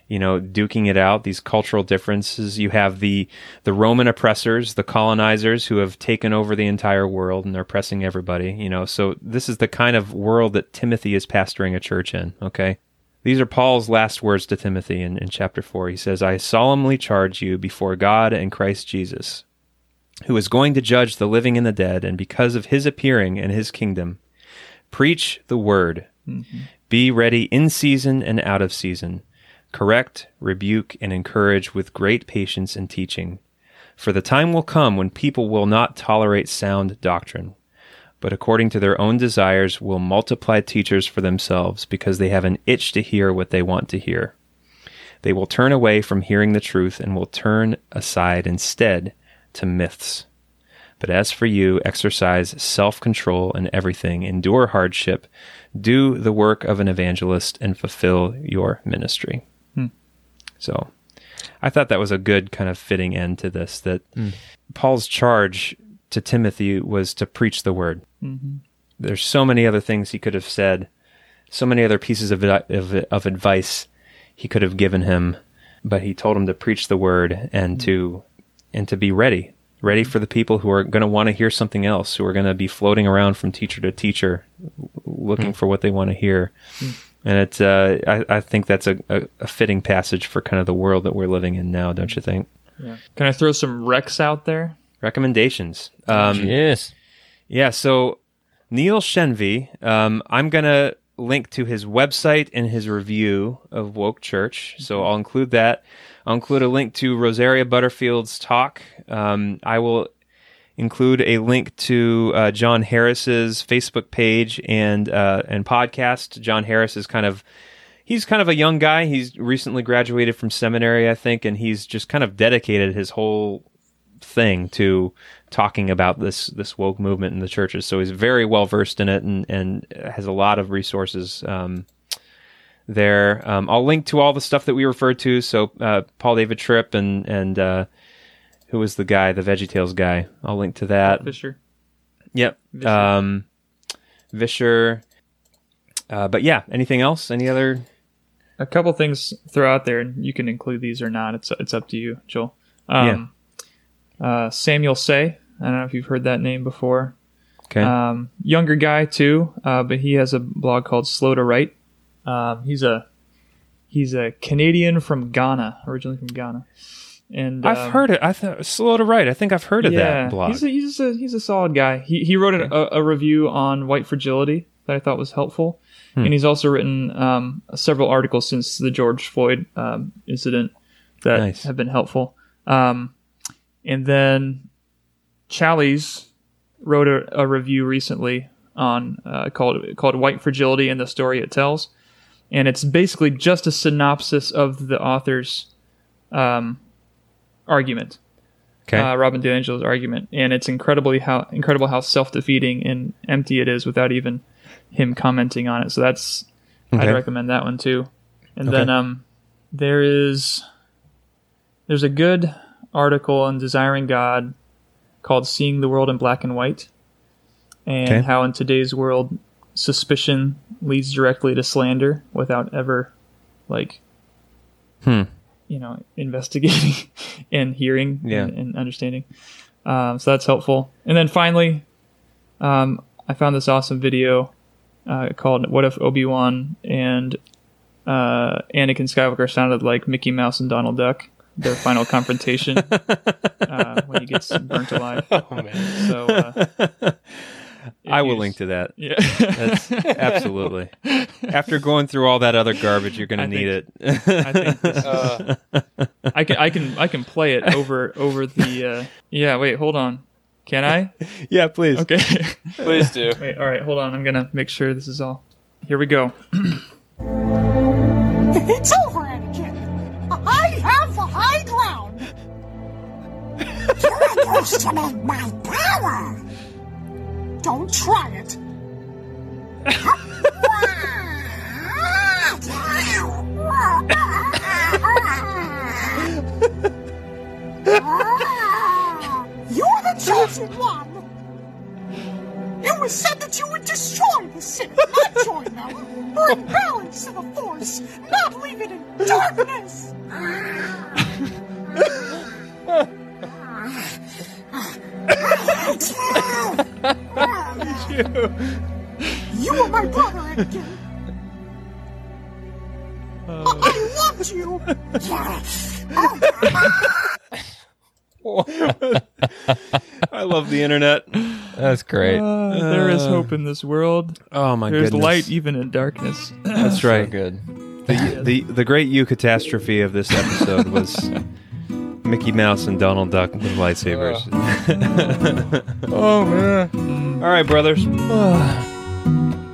you know, duking it out, these cultural differences. You have the the Roman oppressors, the colonizers who have taken over the entire world and they're oppressing everybody, you know. So this is the kind of world that Timothy is pastoring a church in, okay? These are Paul's last words to Timothy in, in chapter 4. He says, I solemnly charge you before God and Christ Jesus, who is going to judge the living and the dead, and because of his appearing and his kingdom, Preach the word. Mm-hmm. Be ready in season and out of season. Correct, rebuke, and encourage with great patience and teaching. For the time will come when people will not tolerate sound doctrine, but according to their own desires will multiply teachers for themselves because they have an itch to hear what they want to hear. They will turn away from hearing the truth and will turn aside instead to myths. But as for you, exercise self control in everything, endure hardship, do the work of an evangelist, and fulfill your ministry. Hmm. So I thought that was a good kind of fitting end to this that hmm. Paul's charge to Timothy was to preach the word. There's so many other things he could have said, so many other pieces of, of, of advice he could have given him, but he told him to preach the word and to and to be ready ready for the people who are going to want to hear something else, who are going to be floating around from teacher to teacher, looking for what they want to hear. And it's, uh, I, I think that's a, a, a fitting passage for kind of the world that we're living in now, don't you think? Can I throw some Rex out there? Recommendations. Um, yes. Yeah, so Neil Shenvi, um, I'm going to link to his website and his review of Woke Church. So I'll include that. I'll include a link to Rosaria Butterfield's talk. Um, I will include a link to uh, Jon Harris's Facebook page and uh, and podcast. Jon Harris is kind of he's kind of a young guy. He's recently graduated from seminary, I think, and he's just kind of dedicated his whole thing to talking about this this woke movement in the churches. So he's very well versed in it and and has a lot of resources. Um, there, um, I'll link to all the stuff that we referred to. So uh, Paul David Tripp and and uh, who was the guy, the VeggieTales guy. I'll link to that. Vischer. Yep. Vischer. Um, Vischer. Uh, but yeah, anything else? Any other? A couple things throw out there, and you can include these or not. It's it's up to you, Joel. Um, uh, Samuel Sey. I don't know if you've heard that name before. Okay. Um, younger guy too, uh, but he has a blog called Slow to Write. Um, he's a he's a Canadian from Ghana, originally from Ghana. And I've um, heard it. I thought slow to write. I think I've heard of that blog. He's a, he's a he's a solid guy. He he wrote a, a review on white fragility that I thought was helpful, Hmm. and he's also written um, several articles since the George Floyd um, incident that Nice. have been helpful. Um, and then Challies wrote a, a review recently on uh, called called White Fragility and the Story It Tells, and it's basically just a synopsis of the author's um, argument okay. uh, Robin DiAngelo's argument, and it's incredibly how incredible how self defeating and empty it is without even him commenting on it. So that's Okay. I'd recommend that one too. And Okay. then um, there is there's a good article on Desiring God called "Seeing the World in Black and White," and Okay. how in today's world suspicion leads directly to slander without ever like Hmm. you know investigating and hearing Yeah. and, and understanding. Um, so that's helpful. And then finally, um, I found this awesome video uh, called "What if Obi Wan and uh, Anakin Skywalker sounded like Mickey Mouse and Donald Duck?" Their final confrontation uh, when he gets burnt alive. Oh man. So uh, I will link to that. Yeah, That's absolutely. After going through all that other garbage, you're going to I need it. I think this Uh, I can I can I can play it over over the. Uh, yeah, wait, hold on. Can I? yeah, please. Okay. please do. wait, all right, hold on. I'm gonna make sure this is all. Here we go. It's over, Anakin. I have the high ground. You're underestimate my power. Don't try it. You're the chosen one. It was said that you would destroy the city, not join them. Bring balance to the Force, not leave it in darkness. You you are my brother, Anakin. I loved you. I love the internet. That's great. Uh, there is hope in this world. Oh my goodness. There's goodness. light even in darkness. That's So right. good. The, the the great you catastrophe of this episode was Mickey Mouse and Donald Duck with lightsabers. oh man! All right, brothers.